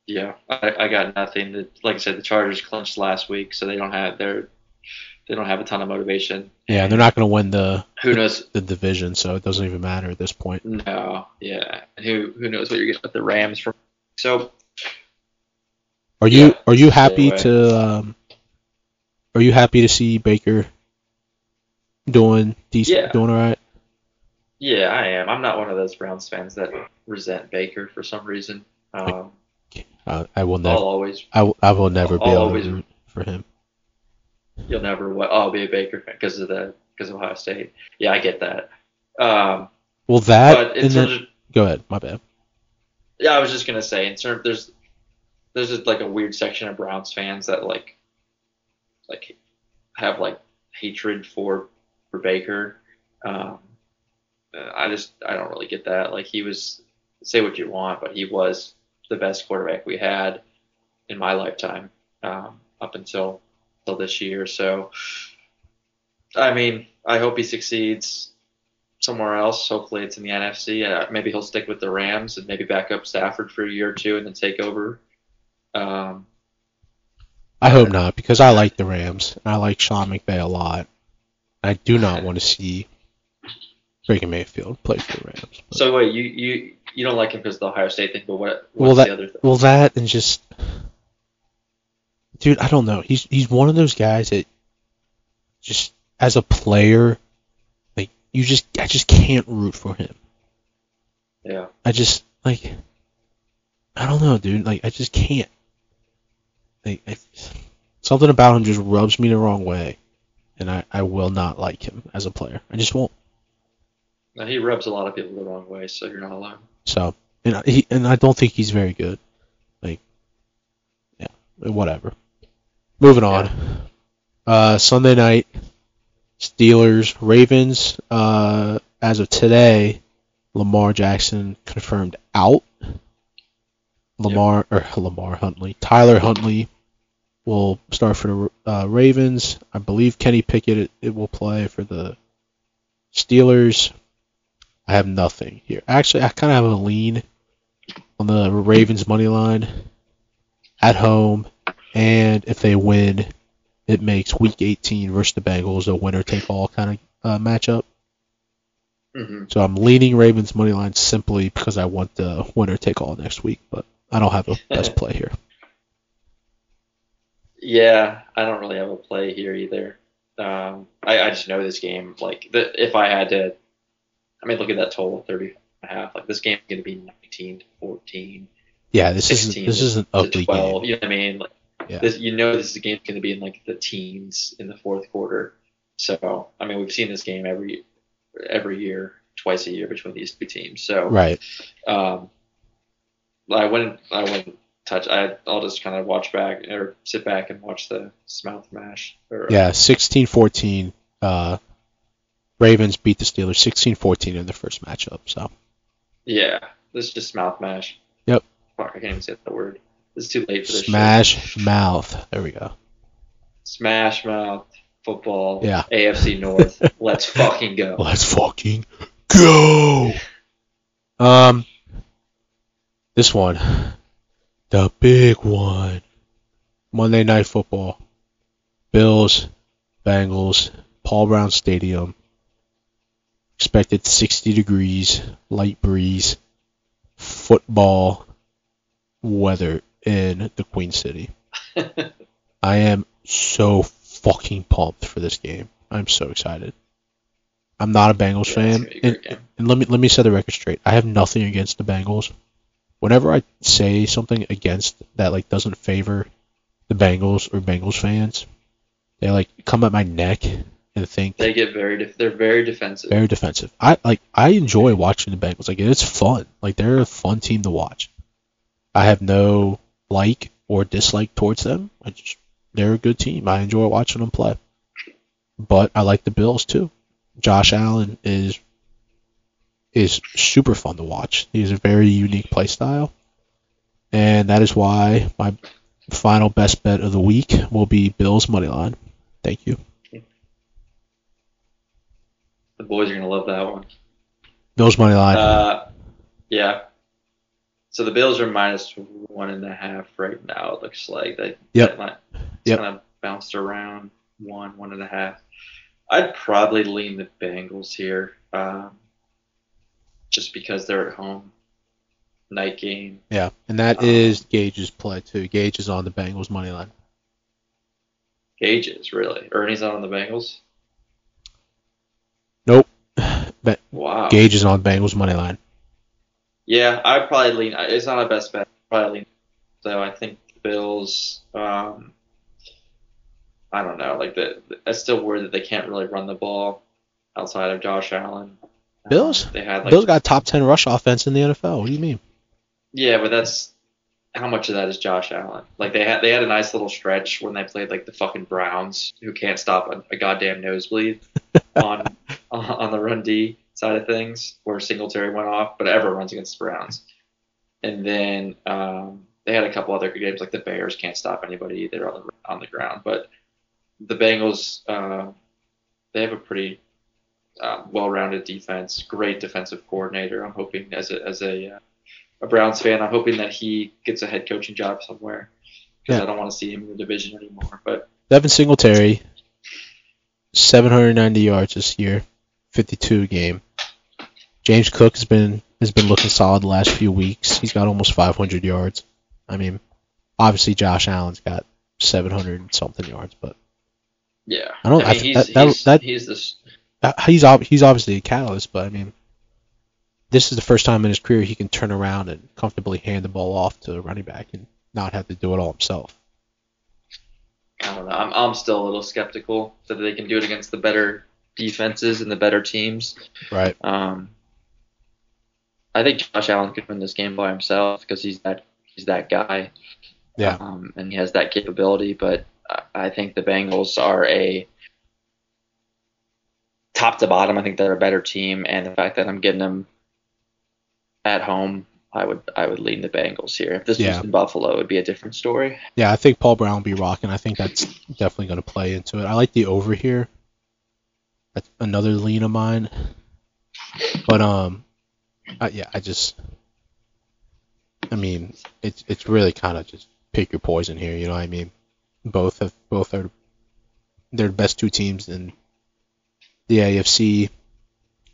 yeah, I, I got nothing. The, like I said, the Chargers clinched last week, so they don't have their they don't have a ton of motivation. Yeah, and they're not going to win the Who knows? the division, so it doesn't even matter at this point. No, yeah, and who who knows what you're getting with the Rams from? So Are you Yeah, are you happy away. to um, are you happy to see Baker doing decent, Yeah. doing all right? yeah, I am. I'm not one of those Browns fans that resent Baker for some reason. Um, Uh, I will never. I'll always I, I will never be I'll always- root for him. you'll never what I'll be a Baker fan because of the because of Ohio State. Yeah, I get that. Um, Well, that but in and terms then, of go ahead. My bad. Yeah, I was just gonna say in terms there's there's just like a weird section of Browns fans that like like have like hatred for for Baker. Um, I just I don't really get that. Like he was say what you want, but he was the best quarterback we had in my lifetime um, up until until this year. So I mean, I hope he succeeds somewhere else. Hopefully, it's in the NFC. Uh, maybe he'll stick with the Rams and maybe back up Stafford for a year or two and then take over. Um, I hope not because I like the Rams and I like Sean McVay a lot. I do not want to see Baker Mayfield play for the Rams. But- so wait, you you you don't like him because of the Ohio State thing, but what what's Well, that- the other thing? Well, that and just, dude, I don't know. He's he's one of those guys that just as a player, like you just I just can't root for him. Yeah, I just like I don't know, dude. Like I just can't. Like I, something about him just rubs me the wrong way, and I I will not like him as a player. I just won't. now, he rubs a lot of people the wrong way, so you're not alone. So and I- he and I don't think he's very good. Like, yeah, whatever. Moving on. Uh, Sunday night, Steelers, Ravens. Uh, as of today, Lamar Jackson confirmed out. Lamar or Lamar Huntley, Tyler Huntley will start for the uh, Ravens. I believe Kenny Pickett it, it will play for the Steelers. I have nothing here. Actually, I kind of have a lean on the Ravens money line at home, and if they win, it makes Week 18 versus the Bengals a winner take all kind of uh, matchup. hmm So I'm leaning Ravens money line simply because I want the winner take all next week, but I don't have a best play here. Yeah, I don't really have a play here either. Um, I, I just know this game. Like, the, if I had to, I mean, look at that total, 30 and a half. Like, this game's going to be 19 to 14, Yeah, this isn't this is an to ugly 12. game. You know what I mean? Like, Yeah. this, you know, this game's going to be in like the teens in the fourth quarter. So, I mean, we've seen this game every every year, twice a year between these two teams. So, Right. um, I wouldn't. I wouldn't touch. I, I'll just kind of watch back or sit back and watch the mouth mash. Or, Yeah, 16-14. Uh, Ravens beat the Steelers 16-14 in the first matchup. So Yeah. This is just mouth mash. Yep. Fuck, I can't even say that word. It's too late for this. smash mouth. There we go. Smash mouth football. Yeah. AFC North. Let's fucking go. Let's fucking go. Um, this one, the big one, Monday Night Football, Bills, Bengals, Paul Brown Stadium. Expected 60 degrees, light breeze, football weather in the Queen City. I am so fucking pumped for this game. I'm so excited. I'm not a Bengals Yeah, fan, and, and let me let me set the record straight. I have nothing against the Bengals. Whenever I say something against that like doesn't favor the Bengals or Bengals fans, they like come at my neck and think They get very. Def- they're very defensive. very defensive. I like I enjoy watching the Bengals. Like it's fun. Like they're a fun team to watch. I have no like or dislike towards them. I just they're a good team. I enjoy watching them play. But I like the Bills too. Josh Allen is is super fun to watch. He has a very unique play style. And that is why my final best bet of the week will be Bills money line. Thank you. The boys are gonna love that one. Bills money line. Uh, yeah. So the Bills are minus one and a half right now. It looks like they. Yep. line- Yep. kind of bounced around one, one and a half. I'd probably lean the Bengals here, um, just because they're at home. Night game. Yeah, and that Um, is Gage's play too. Gage is on the Bengals money line. Gages really. Ernie's not on the Bengals. Nope. But Wow. Gage is on the Bengals money line. Yeah, I'd probably lean. It's not a best bet. Probably lean. So I think the Bills. Um, I don't know. Like the, I still worry that they can't really run the ball outside of Josh Allen. Bills? they had like Bills got top ten rush offense in the NFL. What do you mean? yeah, but that's how much of that is Josh Allen? Like they had they had a nice little stretch when they played like the fucking Browns, who can't stop a, a goddamn nosebleed on on the run D side of things, where Singletary went off, but everyone runs against the Browns. And then um, they had a couple other good games, like the Bears can't stop anybody either on the on the ground, but the Bengals uh, they have a pretty um, well-rounded defense, great defensive coordinator. I'm hoping as a as a uh, a Browns fan, I'm hoping that he gets a head coaching job somewhere because Yeah. I don't want to see him in the division anymore. But Devin Singletary, 790 yards this year, 52 game. James Cook has been has been looking solid the last few weeks. He's got almost 500 yards. I mean, obviously Josh Allen's got 700 something yards, but yeah, I don't- I I mean, th- he's, that- he's, that- he's this. Uh, he's ob- he's obviously a catalyst, but I mean, this is the first time in his career he can turn around and comfortably hand the ball off to a running back and not have to do it all himself. I don't know. I'm, I'm still a little skeptical that they can do it against the better defenses and the better teams. Right. Um, I think Josh Allen could win this game by himself because he's that he's that guy. Yeah. Um, and he has that capability, but I think the Bengals are a top to bottom. I think they're a better team, and the fact that I'm getting them at home, I would I would lean the Bengals here. If this Yeah. was in Buffalo, it would be a different story. Yeah, I think Paul Brown will be rocking. I think that's definitely going to play into it. I like the over here. That's another lean of mine. But um, I, yeah, I just, I mean, it's it's really kind of just pick your poison here. You know what I mean? Both have both are they're the best two teams in the AFC.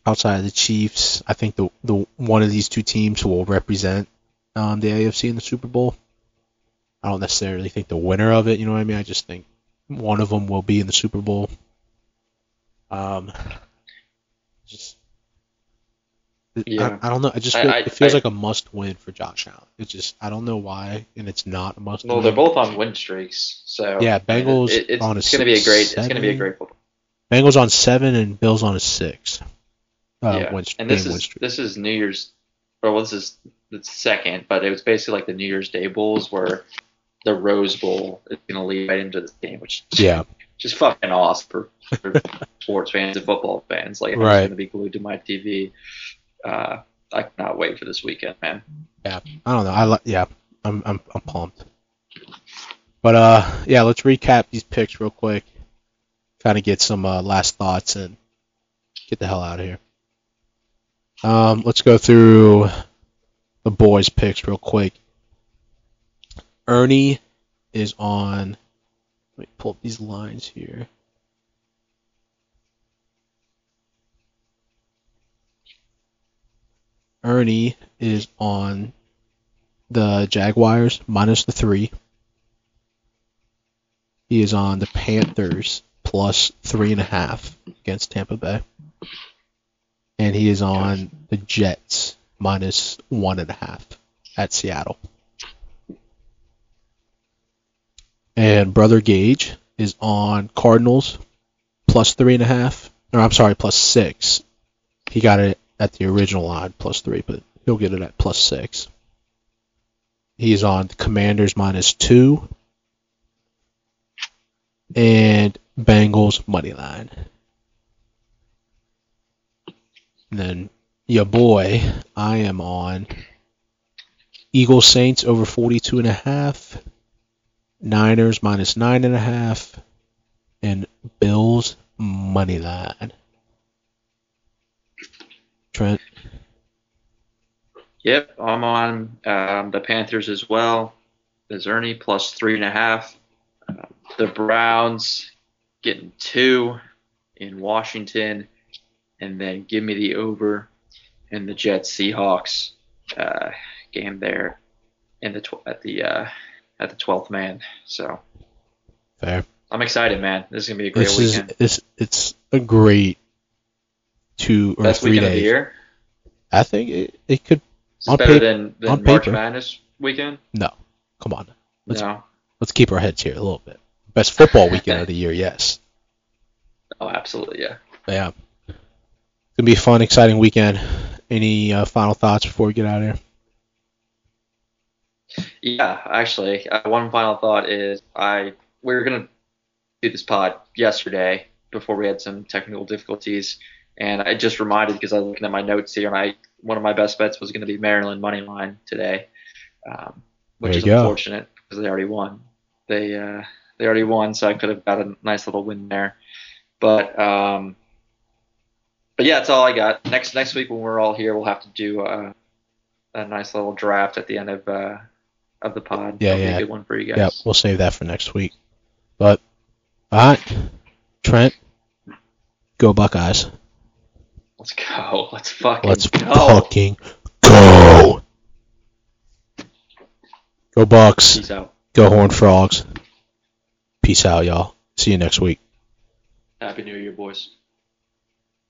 Outside of the Chiefs, I think the the one of these two teams will represent um, the AFC in the Super Bowl. I don't necessarily think the winner of it. You know what I mean? I just think one of them will be in the Super Bowl. Um, just Yeah. I, I don't know. I just feel, I- it feels I- like a must win for Josh Allen. It's just I don't know why, and it's not a must. Well, win. they're both on win streaks, so Yeah, Bengals It, it's on a it's going to be a great. It's going to be a great football. Bengals on seven and Bills on a six. Uh, yeah, and this is this is New Year's, or well, this is the second, but it was basically like the New Year's Day bowls where the Rose Bowl is going to lead right into this game, which is Yeah, just fucking awesome for, for sports fans and football fans. Like I'm Right. going to be glued to my TV. Uh, I cannot wait for this weekend, man. Yeah, I don't know. I li- yeah, I'm I'm I'm pumped. But uh, yeah, let's recap these picks real quick. Kind of get some uh, last thoughts and get the hell out of here. Um, let's go through the boys' picks real quick. Ernie is on. Let me pull up these lines here. Ernie is on the Jaguars minus the three. He is on the Panthers plus three and a half against Tampa Bay. And he is on the Jets minus one and a half at Seattle. And Brother Gage is on Cardinals plus three and a half. Or I'm sorry, plus six. He got it at the original line plus three, but he'll get it at plus six. He's on the Commanders minus two. And Bengals money line. Then your boy, I am on Eagles Saints over 42 and a half. Niners minus nine and a half. And Bills money line. Trent. Yep, I'm on um, the Panthers as well. There's Ernie plus three and a half. Uh, the Browns getting two in Washington, and then give me the over in the Jets Seahawks uh, game there in the tw- at the uh, at the twelfth man. So Fair. I'm excited, man. This is gonna be a great This is weekend. it's it's a great two or Best three weekend of the days. year. I think it, it could. Is On it better paper- than, than on March paper. Madness weekend? No, come on. Let's- No. Let's keep our heads here a little bit. Best football weekend of the year, yes. Oh, absolutely, yeah. Yeah, it's gonna be a fun, exciting weekend. Any uh, final thoughts before we get out of here? Yeah, actually, uh, one final thought is I we were gonna do this pod yesterday before we had some technical difficulties, and I just reminded because I was looking at my notes here, and I one of my best bets was going to be Maryland money line today, um, which is go. unfortunate because they already won. They uh, they already won, so I could have got a nice little win there, but um, but yeah, that's all I got. Next next week when we're all here, we'll have to do uh, a nice little draft at the end of. Uh, of the pod. Yeah, That'll yeah. a good one for you guys. Yeah, we'll save that for next week. But all right, Trent, go Buckeyes. Let's go. Let's fucking Let's go. fucking go. Go Bucks. Go Horn Frogs. Peace out, y'all. See you next week. Happy New Year, boys.